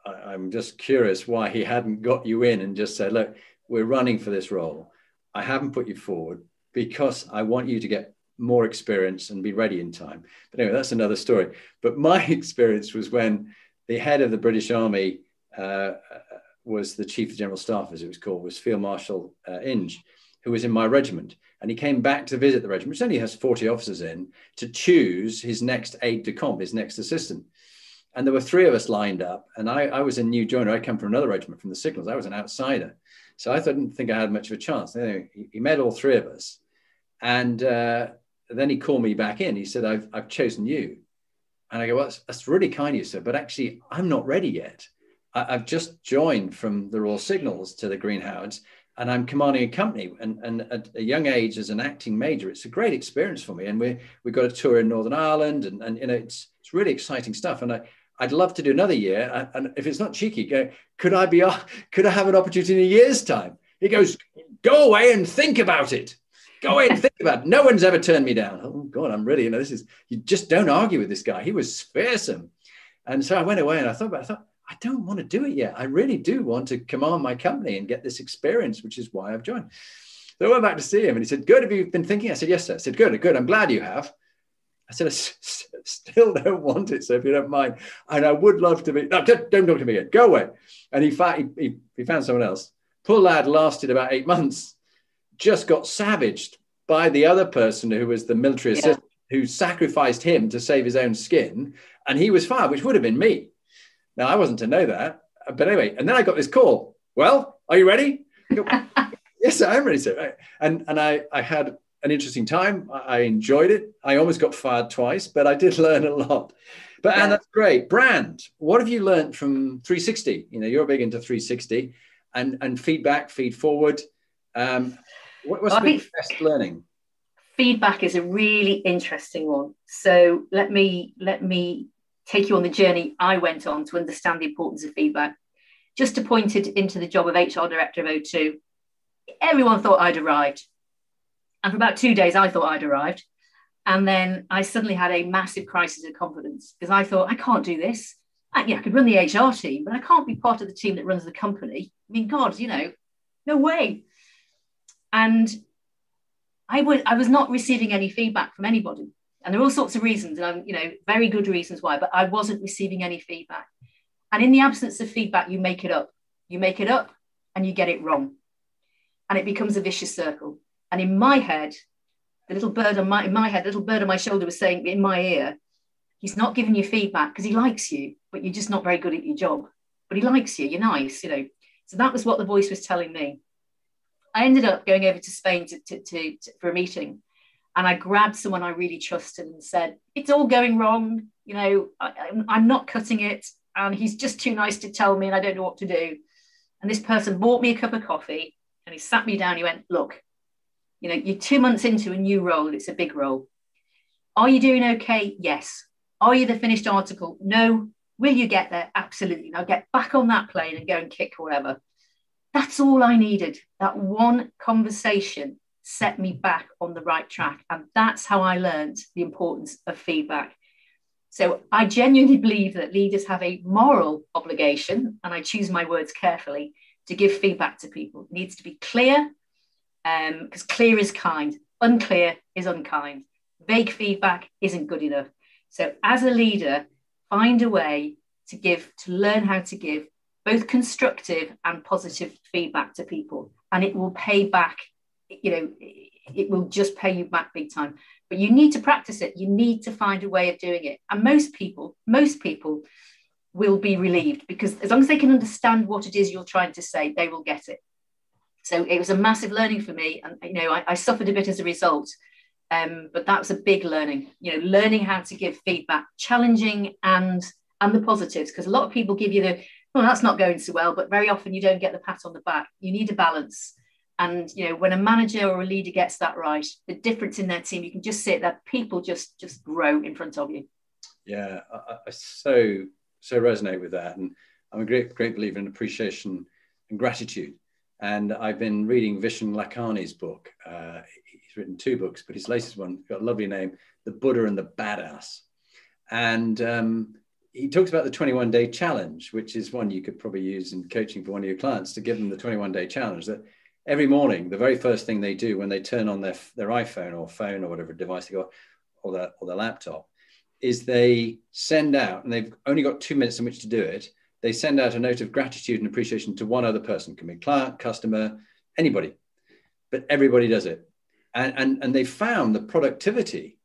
B: I, I'm just curious why he hadn't got you in and just said, look, we're running for this role. I haven't put you forward because I want you to get more experience and be ready in time. But anyway, that's another story. But my experience was when the head of the British Army uh, was the Chief of General Staff, as it was called, was Field Marshal uh, Inge, who was in my regiment. And he came back to visit the regiment, which only has 40 officers in, to choose his next aide de camp, his next assistant. And there were three of us lined up. And I, I was a new joiner. I come from another regiment, from the Signals. I was an outsider. So I didn't think I had much of a chance. Anyway, he, he met all three of us. And uh, then he called me back in. He said, I've, I've chosen you. And I go, well, that's, that's really kind of you, sir. But actually, I'm not ready yet. I, have just joined from the Royal Signals to the Green Howards and I'm commanding a company. And, and at a young age, as an acting major, it's a great experience for me. And we we got a tour in Northern Ireland, and, and you know, it's it's really exciting stuff. And I I'd love to do another year. And if it's not cheeky, go, could I be could I have an opportunity in a year's time? He goes, go away and think about it. Go away and think about it. No one's ever turned me down. Oh God, I'm really, you know, this is you just don't argue with this guy. He was fearsome. And so I went away and I thought about I thought, I don't want to do it yet. I really do want to command my company and get this experience, which is why I've joined. So I went back to see him and he said, Good, have you been thinking? I said, Yes, sir. I said, Good, good. I'm glad you have. I said, I s- still don't want it, so if you don't mind. And I would love to be, no, don't, don't talk to me yet. Go away. And he, fa- he, he found someone else. Poor lad lasted about eight months, just got savaged by the other person who was the military yeah. assistant who sacrificed him to save his own skin. And he was fired, which would have been me. Now, I wasn't to know that. But anyway, and then I got this call. Well, are you ready? Go, yes, I am ready, sir. And, and I, I had an interesting time. I enjoyed it. I almost got fired twice, but I did learn a lot. But yeah. and that's great. Brand, what have you learned from 360? You know, you're big into 360 and, and feedback, feed forward. Um, what, what's well, the best learning?
A: Feedback is a really interesting one. So let me let me take you on the journey I went on to understand the importance of feedback. Just appointed into the job of HR director of O2, everyone thought I'd arrived. And for about two days, I thought I'd arrived. And then I suddenly had a massive crisis of confidence because I thought, I can't do this. I, yeah, I could run the HR team, but I can't be part of the team that runs the company. I mean, God, you know, no way. And I, would, I was not receiving any feedback from anybody. And there are all sorts of reasons, and I'm, you know, very good reasons why, but I wasn't receiving any feedback. And in the absence of feedback, you make it up. You make it up and you get it wrong. And it becomes a vicious circle. And in my head, the little bird on my in my head, the little bird on my shoulder was saying in my ear, he's not giving you feedback because he likes you, but you're just not very good at your job. But he likes you, you're nice, you know. So that was what the voice was telling me. I ended up going over to Spain to, to, to, to for a meeting and I grabbed someone I really trusted and said, "It's all going wrong. You know, I, I'm not cutting it, and he's just too nice to tell me, and I don't know what to do." And this person bought me a cup of coffee, and he sat me down. He went, "Look, you know, you're two months into a new role. It's a big role. Are you doing okay? Yes. Are you the finished article? No. Will you get there? Absolutely. Now get back on that plane and go and kick whatever." That's all I needed. That one conversation set me back on the right track. And that's how I learned the importance of feedback. So I genuinely believe that leaders have a moral obligation, and I choose my words carefully, to give feedback to people. It needs to be clear, because um, clear is kind, unclear is unkind. Vague feedback isn't good enough. So as a leader, find a way to give, to learn how to give both constructive and positive feedback to people, and it will pay back you know it will just pay you back big time. But you need to practice it. You need to find a way of doing it. And most people most people will be relieved because as long as they can understand what it is you're trying to say they will get it. So it was a massive learning for me. And you know i, I suffered a bit as a result. Um, but that was a big learning you know learning how to give feedback challenging and and the positives because a lot of people give you the well that's not going so well but very often you don't get the pat on the back you need a balance And you know, when a manager or a leader gets that right, the difference in their team, you can just see it that people just just grow in front of you.
B: Yeah, I, I so so resonate with that, and I'm a great great believer in appreciation and gratitude. And I've been reading Vishen Lakhiani's book. Uh, he's written two books, but his latest one got a lovely name, "The Buddha and the Badass." And um, he talks about the 21 day challenge, which is one you could probably use in coaching for one of your clients to give them the 21 day challenge. That every morning, the very first thing they do when they turn on their, their iPhone or phone or whatever device they got, or their, or their laptop, is they send out, and they've only got two minutes in which to do it. They send out a note of gratitude and appreciation to one other person, it can be client, customer, anybody, but everybody does it. And, and, and they found the productivity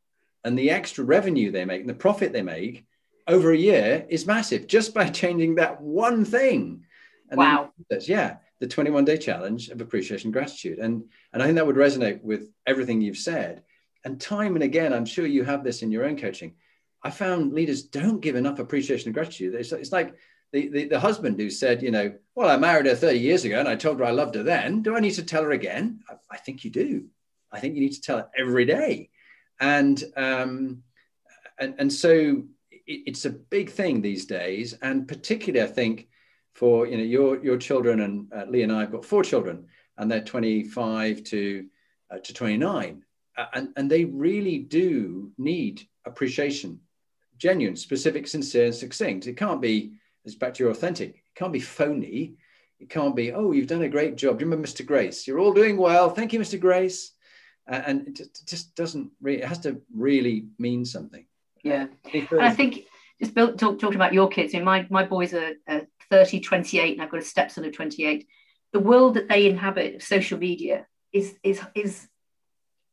B: and the extra revenue they make and the profit they make over a year is massive just by changing that one thing.
A: And wow.
B: Then, yeah the 21 day challenge of appreciation and gratitude. And, and I think that would resonate with everything you've said. And time and again, I'm sure you have this in your own coaching. I found leaders don't give enough appreciation and gratitude. It's, it's like the, the, the, husband who said, you know, well, I married her 30 years ago and I told her I loved her then. Do I need to tell her again? I, I think you do. I think you need to tell her every day. And, um, and, and so it's a big thing these days. And particularly, I think, for you know your your children and uh, Lee and I have got four children and they're 25 to uh, to 29 uh, and and they really do need appreciation genuine specific sincere and succinct. It can't be it's back to your authentic. It can't be phony. It can't be oh you've done a great job. Do you remember Mr Grace? You're all doing well. Thank you Mr Grace. Uh, and it just, it just doesn't really it has to really mean something
A: yeah and I think just built, talk, talking about your kids. I mean, my, my boys are, are 30, 28, and I've got a stepson of 28. The world that they inhabit, social media, is is is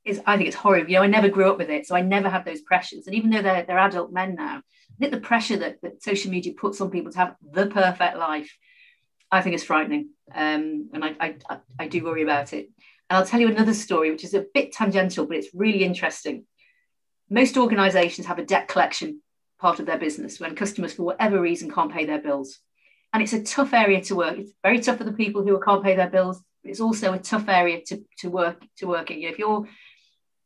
A: is I think it's horrible. You know, I never grew up with it, so I never had those pressures. And even though they're they're adult men now, I think the pressure that, that social media puts on people to have the perfect life, I think is frightening. Um, and I, I I do worry about it. And I'll tell you another story, which is a bit tangential, but it's really interesting. Most organizations have a debt collection part of their business when customers, for whatever reason, can't pay their bills. And it's a tough area to work. It's very tough for the people who can't pay their bills. It's also a tough area to, to work to work in. If you're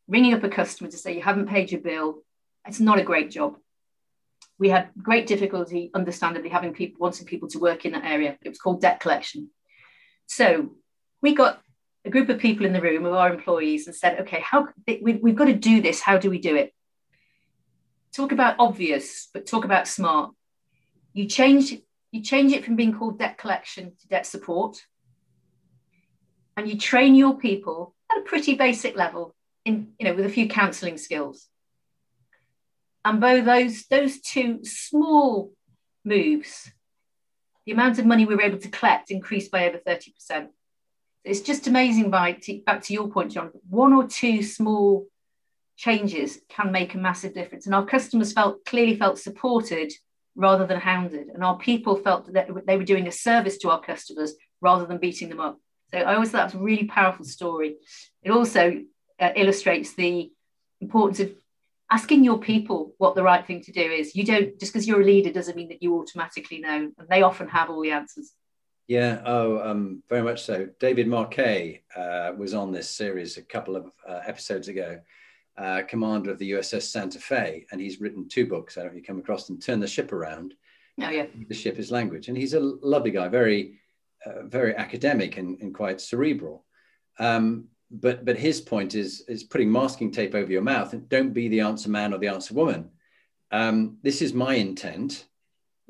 A: ringing up a customer to say you haven't paid your bill, it's not a great job. We had great difficulty, understandably, having people wanting people to work in that area. It was called debt collection. So we got a group of people in the room of our employees and said, okay, how we, we've got to do this. How do we do it? talk about obvious, but talk about smart. You change you change it from being called debt collection to debt support, and you train your people at a pretty basic level in you know with a few counselling skills. And both those those two small moves, the amount of money we were able to collect increased by over thirty percent. It's just amazing. By to, back to your point, John, one or two small changes can make a massive difference. And our customers felt clearly felt supported rather than hounded. And our people felt that they were doing a service to our customers rather than beating them up. So I always thought that was a really powerful story. It also uh, illustrates the importance of asking your people what the right thing to do is. You don't just because you're a leader doesn't mean that you automatically know, and they often have all the answers.
B: Yeah, oh, um, very much so. David Marquet uh, was on this series a couple of uh, episodes ago, uh, commander of the USS Santa Fe, and he's written two books. I don't know if you come across them. Turn the ship around.
A: Oh yeah.
B: Leadership is language, and he's a lovely guy, very, uh, very academic and, and quite cerebral. Um, but but his point is is putting masking tape over your mouth and don't be the answer man or the answer woman. Um, this is my intent.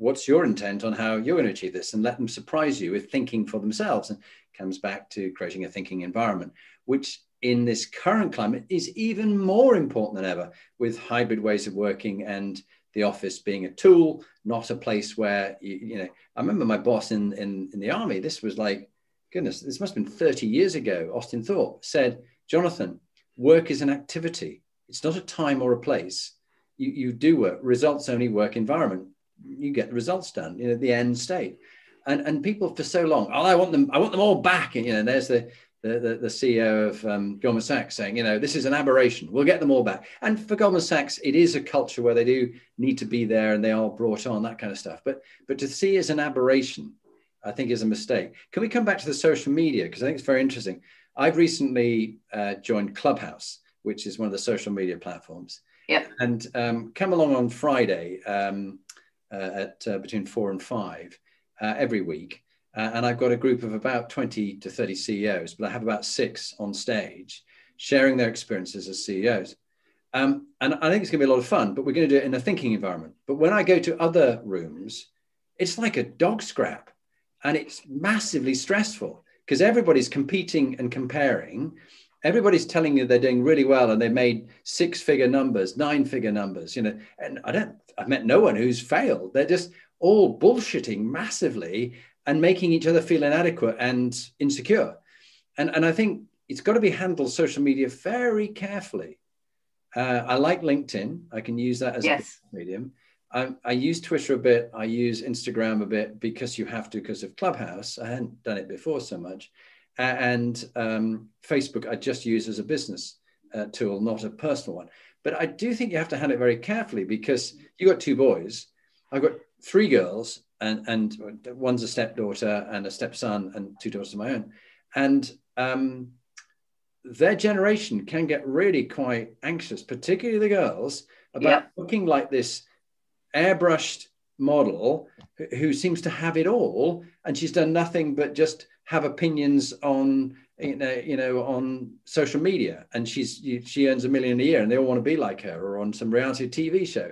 B: What's your intent on how you're going to achieve this? And let them surprise you with thinking for themselves. And comes back to creating a thinking environment, which in this current climate is even more important than ever with hybrid ways of working and the office being a tool, not a place where, you, you know, I remember my boss in, in, in the army, this was like, goodness, this must have been 30 years ago. Austin Thorpe said, Jonathan, work is an activity. It's not a time or a place. You, you do work, results only work environment. You get the results done, you know, the end state. And, and people for so long, oh, I want them, I want them all back. And, you know, there's the, the, the, the, CEO of um, Goldman Sachs saying, you know, this is an aberration. We'll get them all back. And for Goldman Sachs, it is a culture where they do need to be there and they are brought on, that kind of stuff. But but to see as an aberration, I think is a mistake. Can we come back to the social media? Because I think it's very interesting. I've recently uh, joined Clubhouse, which is one of the social media platforms.
A: Yeah.
B: And um, come along on Friday um, at uh, between four and five uh, every week. Uh, and I've got a group of about 20 to 30 CEOs, but I have about six on stage sharing their experiences as CEOs. Um, and I think it's going to be a lot of fun, but we're going to do it in a thinking environment. But when I go to other rooms, it's like a dog scrap and it's massively stressful because everybody's competing and comparing. Everybody's telling you they're doing really well and they've made six figure numbers, nine figure numbers, you know. And I don't, I've met no one who's failed. They're just all bullshitting massively and making each other feel inadequate and insecure. And, and I think it's got to be handled social media very carefully. Uh, I like LinkedIn. I can use that as
A: yes.
B: a medium. I, I, use Twitter a bit. I use Instagram a bit because you have to because of Clubhouse. I hadn't done it before so much. And um, Facebook, I just use as a business uh, tool, not a personal one. But I do think you have to handle it very carefully because you got two boys. I've got three girls, and, and one's a stepdaughter and a stepson, and two daughters of my own. And um, their generation can get really quite anxious, particularly the girls, about yeah. looking like this airbrushed model who seems to have it all, and she's done nothing but just have opinions on you know, you know on social media, and she's she earns a million a year, and they all want to be like her, or on some reality TV show.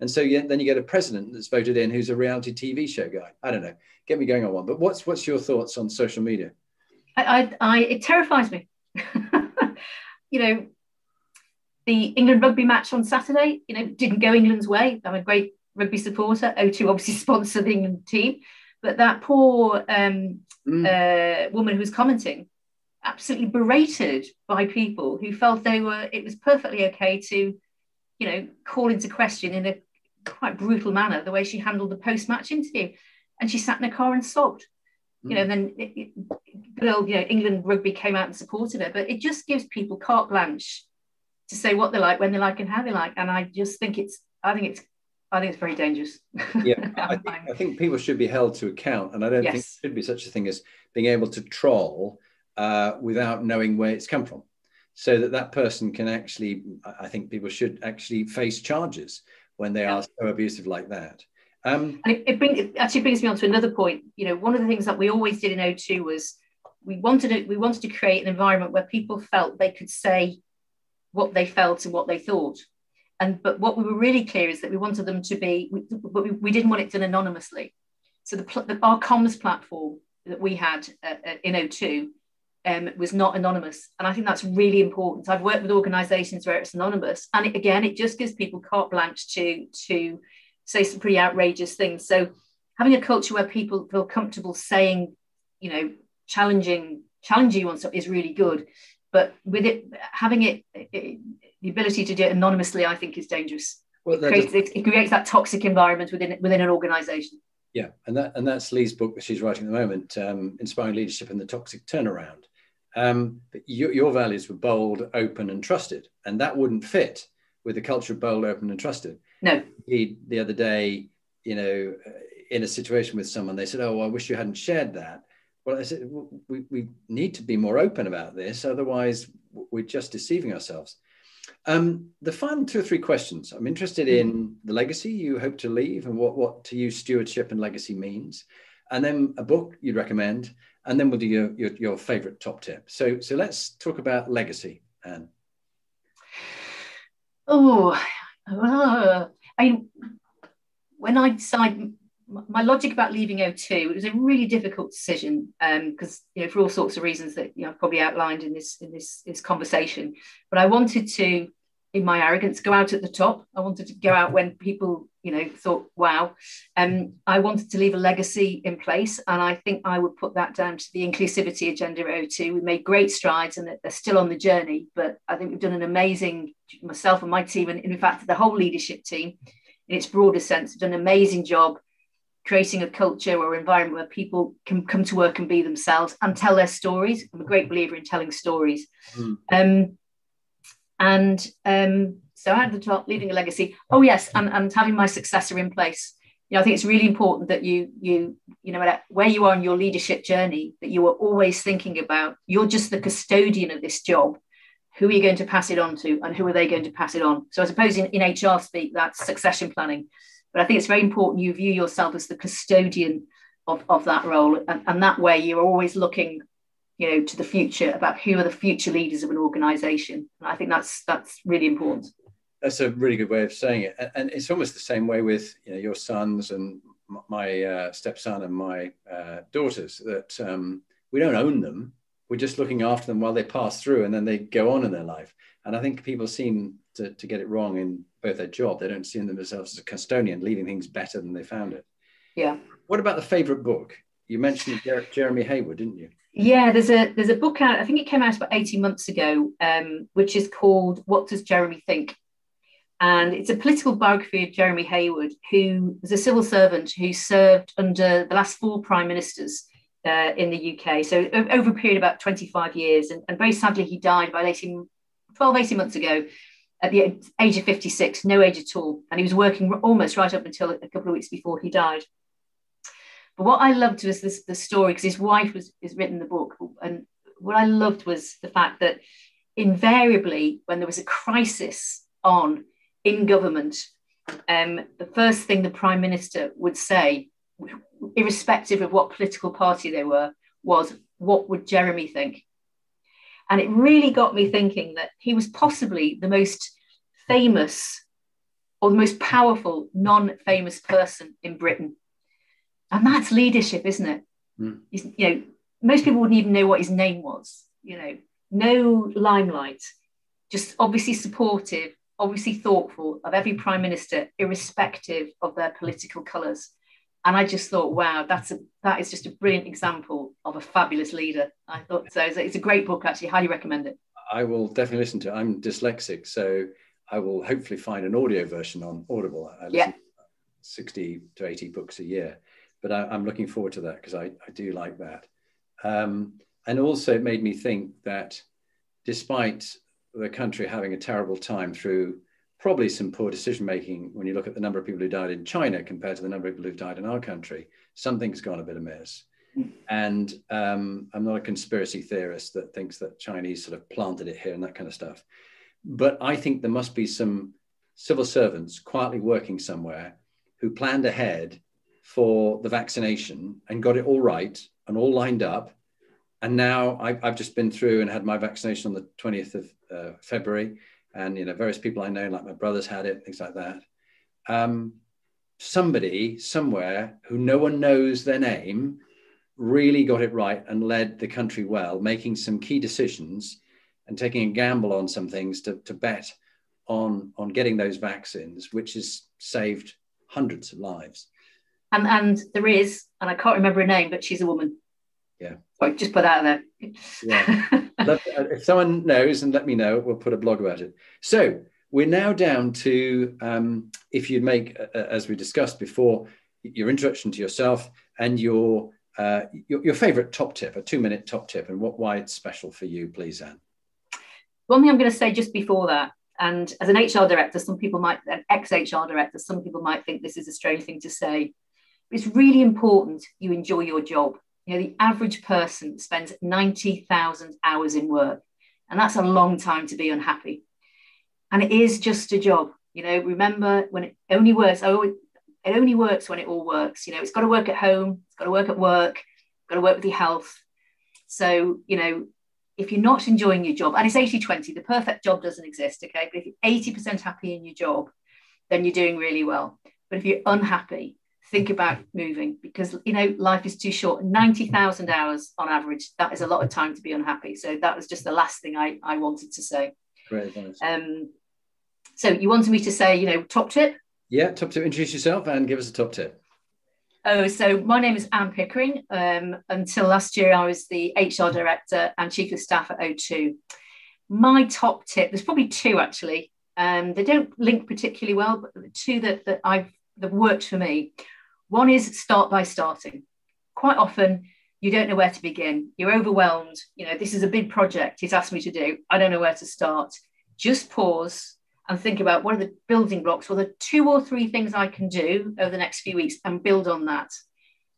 B: And so you, then you get a president that's voted in who's a reality TV show guy. I don't know. Get me going on one. But what's what's your thoughts on social media?
A: I, I, I it terrifies me. you know, the England rugby match on Saturday, you know, didn't go England's way. I'm a great rugby supporter. O2 obviously sponsored the England team, but that poor um, mm. uh, woman who was commenting absolutely berated by people who felt they were it was perfectly okay to you know call into question in a quite brutal manner the way she handled the post-match interview and she sat in a car and sobbed you know, mm. then it, it, good old, you know, England rugby came out and supported her, but it just gives people carte blanche to say what they like, when they like, and how they like. And I just think it's, I think it's, I think it's very dangerous.
B: Yeah, I think, I think, people should be held to account, and I don't yes. think there should be such a thing as being able to troll uh, without knowing where it's come from, so that that person can actually. I think people should actually face charges when they yeah. are so abusive like that.
A: Um, and it, it, bring, it, actually brings me on to another point. You know, one of the things that we always did in O2 was we wanted to, we wanted to create an environment where people felt they could say what they felt and what they thought. And but what we were really clear is that we wanted them to be, we, but we, we didn't want it done anonymously. So the, the our comms platform that we had uh, uh in O2 um, was not anonymous. And I think that's really important. I've worked with organizations where it's anonymous. And it, again, it just gives people carte blanche to, to say some pretty outrageous things. So having a culture where people feel comfortable saying, you know, challenging challenging you on stuff is really good. But with it having it, it the ability to do it anonymously, I think is dangerous. Well, it, creates, it, it, creates that toxic environment within within an organization.
B: Yeah, and that and that's Lee's book that she's writing at the moment, um, inspiring leadership in the toxic turnaround. Um, your, your values were bold, open, and trusted, and that wouldn't fit with the culture of bold, open, and trusted.
A: No.
B: He, the other day, you know, uh, in a situation with someone, they said, "Oh, I wish you hadn't shared that." Well, I said, we, we need to be more open about this, otherwise we're just deceiving ourselves. Um, the final two or three questions. I'm interested in mm-hmm. the legacy you hope to leave and what, what to you stewardship and legacy means. And then a book you'd recommend, and then we'll do your, your, your favorite top tip. So, so let's talk about legacy, Anne.
A: Oh, uh, I mean, when I decided my logic about leaving O2, it was a really difficult decision because um, you know for all sorts of reasons that you know I've probably outlined in this in this this conversation. But I wanted to, in my arrogance, go out at the top. I wanted to go out when people you know thought, wow. Um, I wanted to leave a legacy in place, and I think I would put that down to the inclusivity agenda at O2. We made great strides, and they're still on the journey. But I think we've done an amazing myself and my team, and in fact the whole leadership team, in its broader sense, have done an amazing job creating a culture or environment where people can come to work and be themselves and tell their stories. I'm a great believer in telling stories. Mm. Um, and um, so at the top, leaving a legacy. Oh yes, and, and having my successor in place. you know, I think it's really important that you you you know where you are in your leadership journey that you are always thinking about you're just the custodian of this job. Who are you going to pass it on to, and who are they going to pass it on? So I suppose in, in HR speak that's succession planning, but I think it's very important you view yourself as the custodian of, of that role, and, and that way you're always looking you know to the future about who are the future leaders of an organization. And i think that's that's really important.
B: That's a really good way of saying it. And it's almost the same way with you know, your sons and my uh, stepson and my uh, daughters that um, we don't own them. We're just looking after them while they pass through and then they go on in their life and i think people seem to, to get it wrong in both their job they don't see themselves as a custodian leaving things better than they found it
A: yeah
B: what about the favorite book you mentioned jeremy heywood didn't you
A: yeah, there's a there's a book out. I think it came out about 18 months ago, um, which is called "What Does Jeremy Think?" And it's a political biography of Jeremy Heywood, who was a civil servant who served under the last four prime ministers uh, in the UK. So over a period of about 25 years. And, and, very sadly, he died about 18, 12, 18 months ago at the age of 56, no age at all. And he was working almost right up until a couple of weeks before he died. But what I loved was this, the story because his wife was has written the book, and what I loved was the fact that invariably when there was a crisis on in government, um, the first thing the prime minister would say, irrespective of what political party they were, was, "What would Jeremy think?" And it really got me thinking that he was possibly the most famous or the most powerful non-famous person in Britain. And that's leadership isn't it? Mm. you know most people wouldn't even know what his name was you know. No limelight just obviously supportive obviously thoughtful of every prime minister irrespective of their political colors and i just thought wow that's a that is just a brilliant example of a fabulous leader. I thought so it's a great book actually. Highly recommend it.
B: I will definitely listen to it. I'm dyslexic so i will hopefully find an audio version on audible. I
A: yeah.
B: 60 to 80 books a year but I, am looking forward to that because I, I do like that. Um, and also, it made me think that despite the country having a terrible time through probably some poor decision making, when you look at the number of people who died in China compared to the number of people who've died in our country, something's gone a bit amiss. And um, I'm not a conspiracy theorist that thinks that Chinese sort of planted it here and that kind of stuff. But I think there must be some civil servants quietly working somewhere who planned ahead for the vaccination and got it all right and all lined up. And now I've, I've just been through and had my vaccination on the 20th of uh, February. And, you know, various people I know, like my brothers had it, things like that. Um, somebody somewhere who no one knows their name really got it right and led the country well, making some key decisions and taking a gamble on some things to, to bet on, on getting those vaccines, which has saved hundreds of lives
A: and and there is, and I can't remember her name, but she's a woman.
B: Yeah.
A: So just put that there.
B: Yeah. if someone knows and let me know, we'll put a blog about it. So we're now down to um, if you'd make, uh, uh, as we discussed before, your introduction to yourself and your uh, your, your favorite top tip, a two minute top tip, and what why it's special for you, please, Anne.
A: One thing I'm going to say just before that, and as an HR director, some people might, an ex HR director, some people might think this is a strange thing to say. It's really important you enjoy your job. You know, the average person spends 90,000 hours in work, and that's a long time to be unhappy. And it is just a job. You know, remember when it only works, oh, it only works when it all works. You know, it's got to work at home, it's got to work at work, got to work with your health. So, you know, if you're not enjoying your job, and it's 80 20, the perfect job doesn't exist, okay? But if you're 80% happy in your job, then you're doing really well. But if you're unhappy, think about moving because you know life is too short 90,000 hours on average that is a lot of time to be unhappy so that was just the last thing I, I wanted to say
B: great
A: um so you wanted me to say you know top tip
B: yeah top tip introduce yourself and give us a top tip
A: Oh, so my name is Anne Pickering. Um, until last year, I was the HR director and chief of staff at O2. My top tip, there's probably two actually. Um, they don't link particularly well, but the two that, that I've that worked for me. One is start by starting. Quite often, you don't know where to begin. You're overwhelmed. You know, this is a big project he's asked me to do. I don't know where to start. Just pause and think about what are the building blocks, well, the two or three things I can do over the next few weeks and build on that.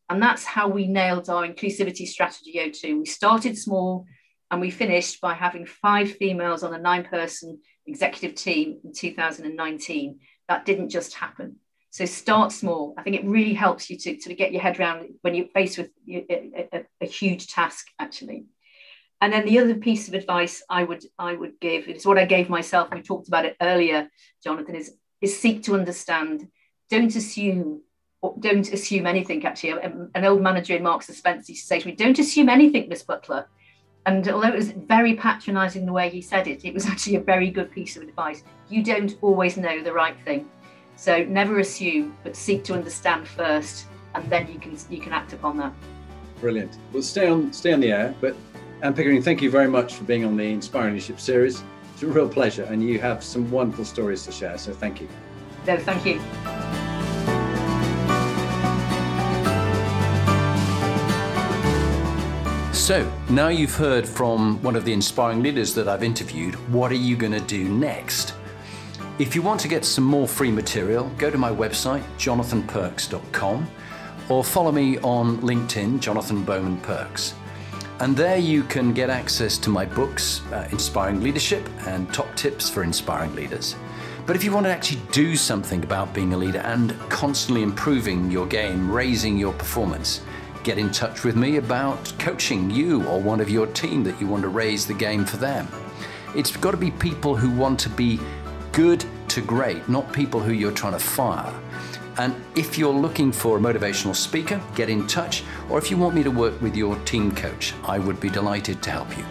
A: And that's how we nailed our inclusivity strategy O2. We started small and we finished by having five females on a nine person executive team in 2019. That didn't just happen. So start small. I think it really helps you to, to get your head around when you're faced with a, a, a huge task, actually. And then the other piece of advice I would I would give is what I gave myself. We talked about it earlier, Jonathan. Is is seek to understand. Don't assume. Don't assume anything. Actually, an old manager in Marks and Spencer used to say to me, "Don't assume anything, Miss Butler." And although it was very patronising the way he said it, it was actually a very good piece of advice. You don't always know the right thing, so never assume, but seek to understand first, and then you can you can act upon that.
C: Brilliant. Well, stay on stay on the air, but Anne Pickering, thank you very much for being on the Inspiring Leadership series. It's a real pleasure, and you have some wonderful stories to share. So thank you.
A: No, thank you.
B: So, now you've heard from one of the inspiring leaders that I've interviewed, what are you going to do next? If you want to get some more free material, go to my website, jonathanperks.com, or follow me on LinkedIn, Jonathan Bowman Perks. And there you can get access to my books, uh, Inspiring Leadership and Top Tips for Inspiring Leaders. But if you want to actually do something about being a leader and constantly improving your game, raising your performance, get in touch with me about coaching you or one of your team that you want to raise the game for them. It's got to be people who want to be good to great, not people who you're trying to fire. And if you're looking for a motivational speaker, get in touch. Or if you want me to work with your team coach, I would be delighted to help you.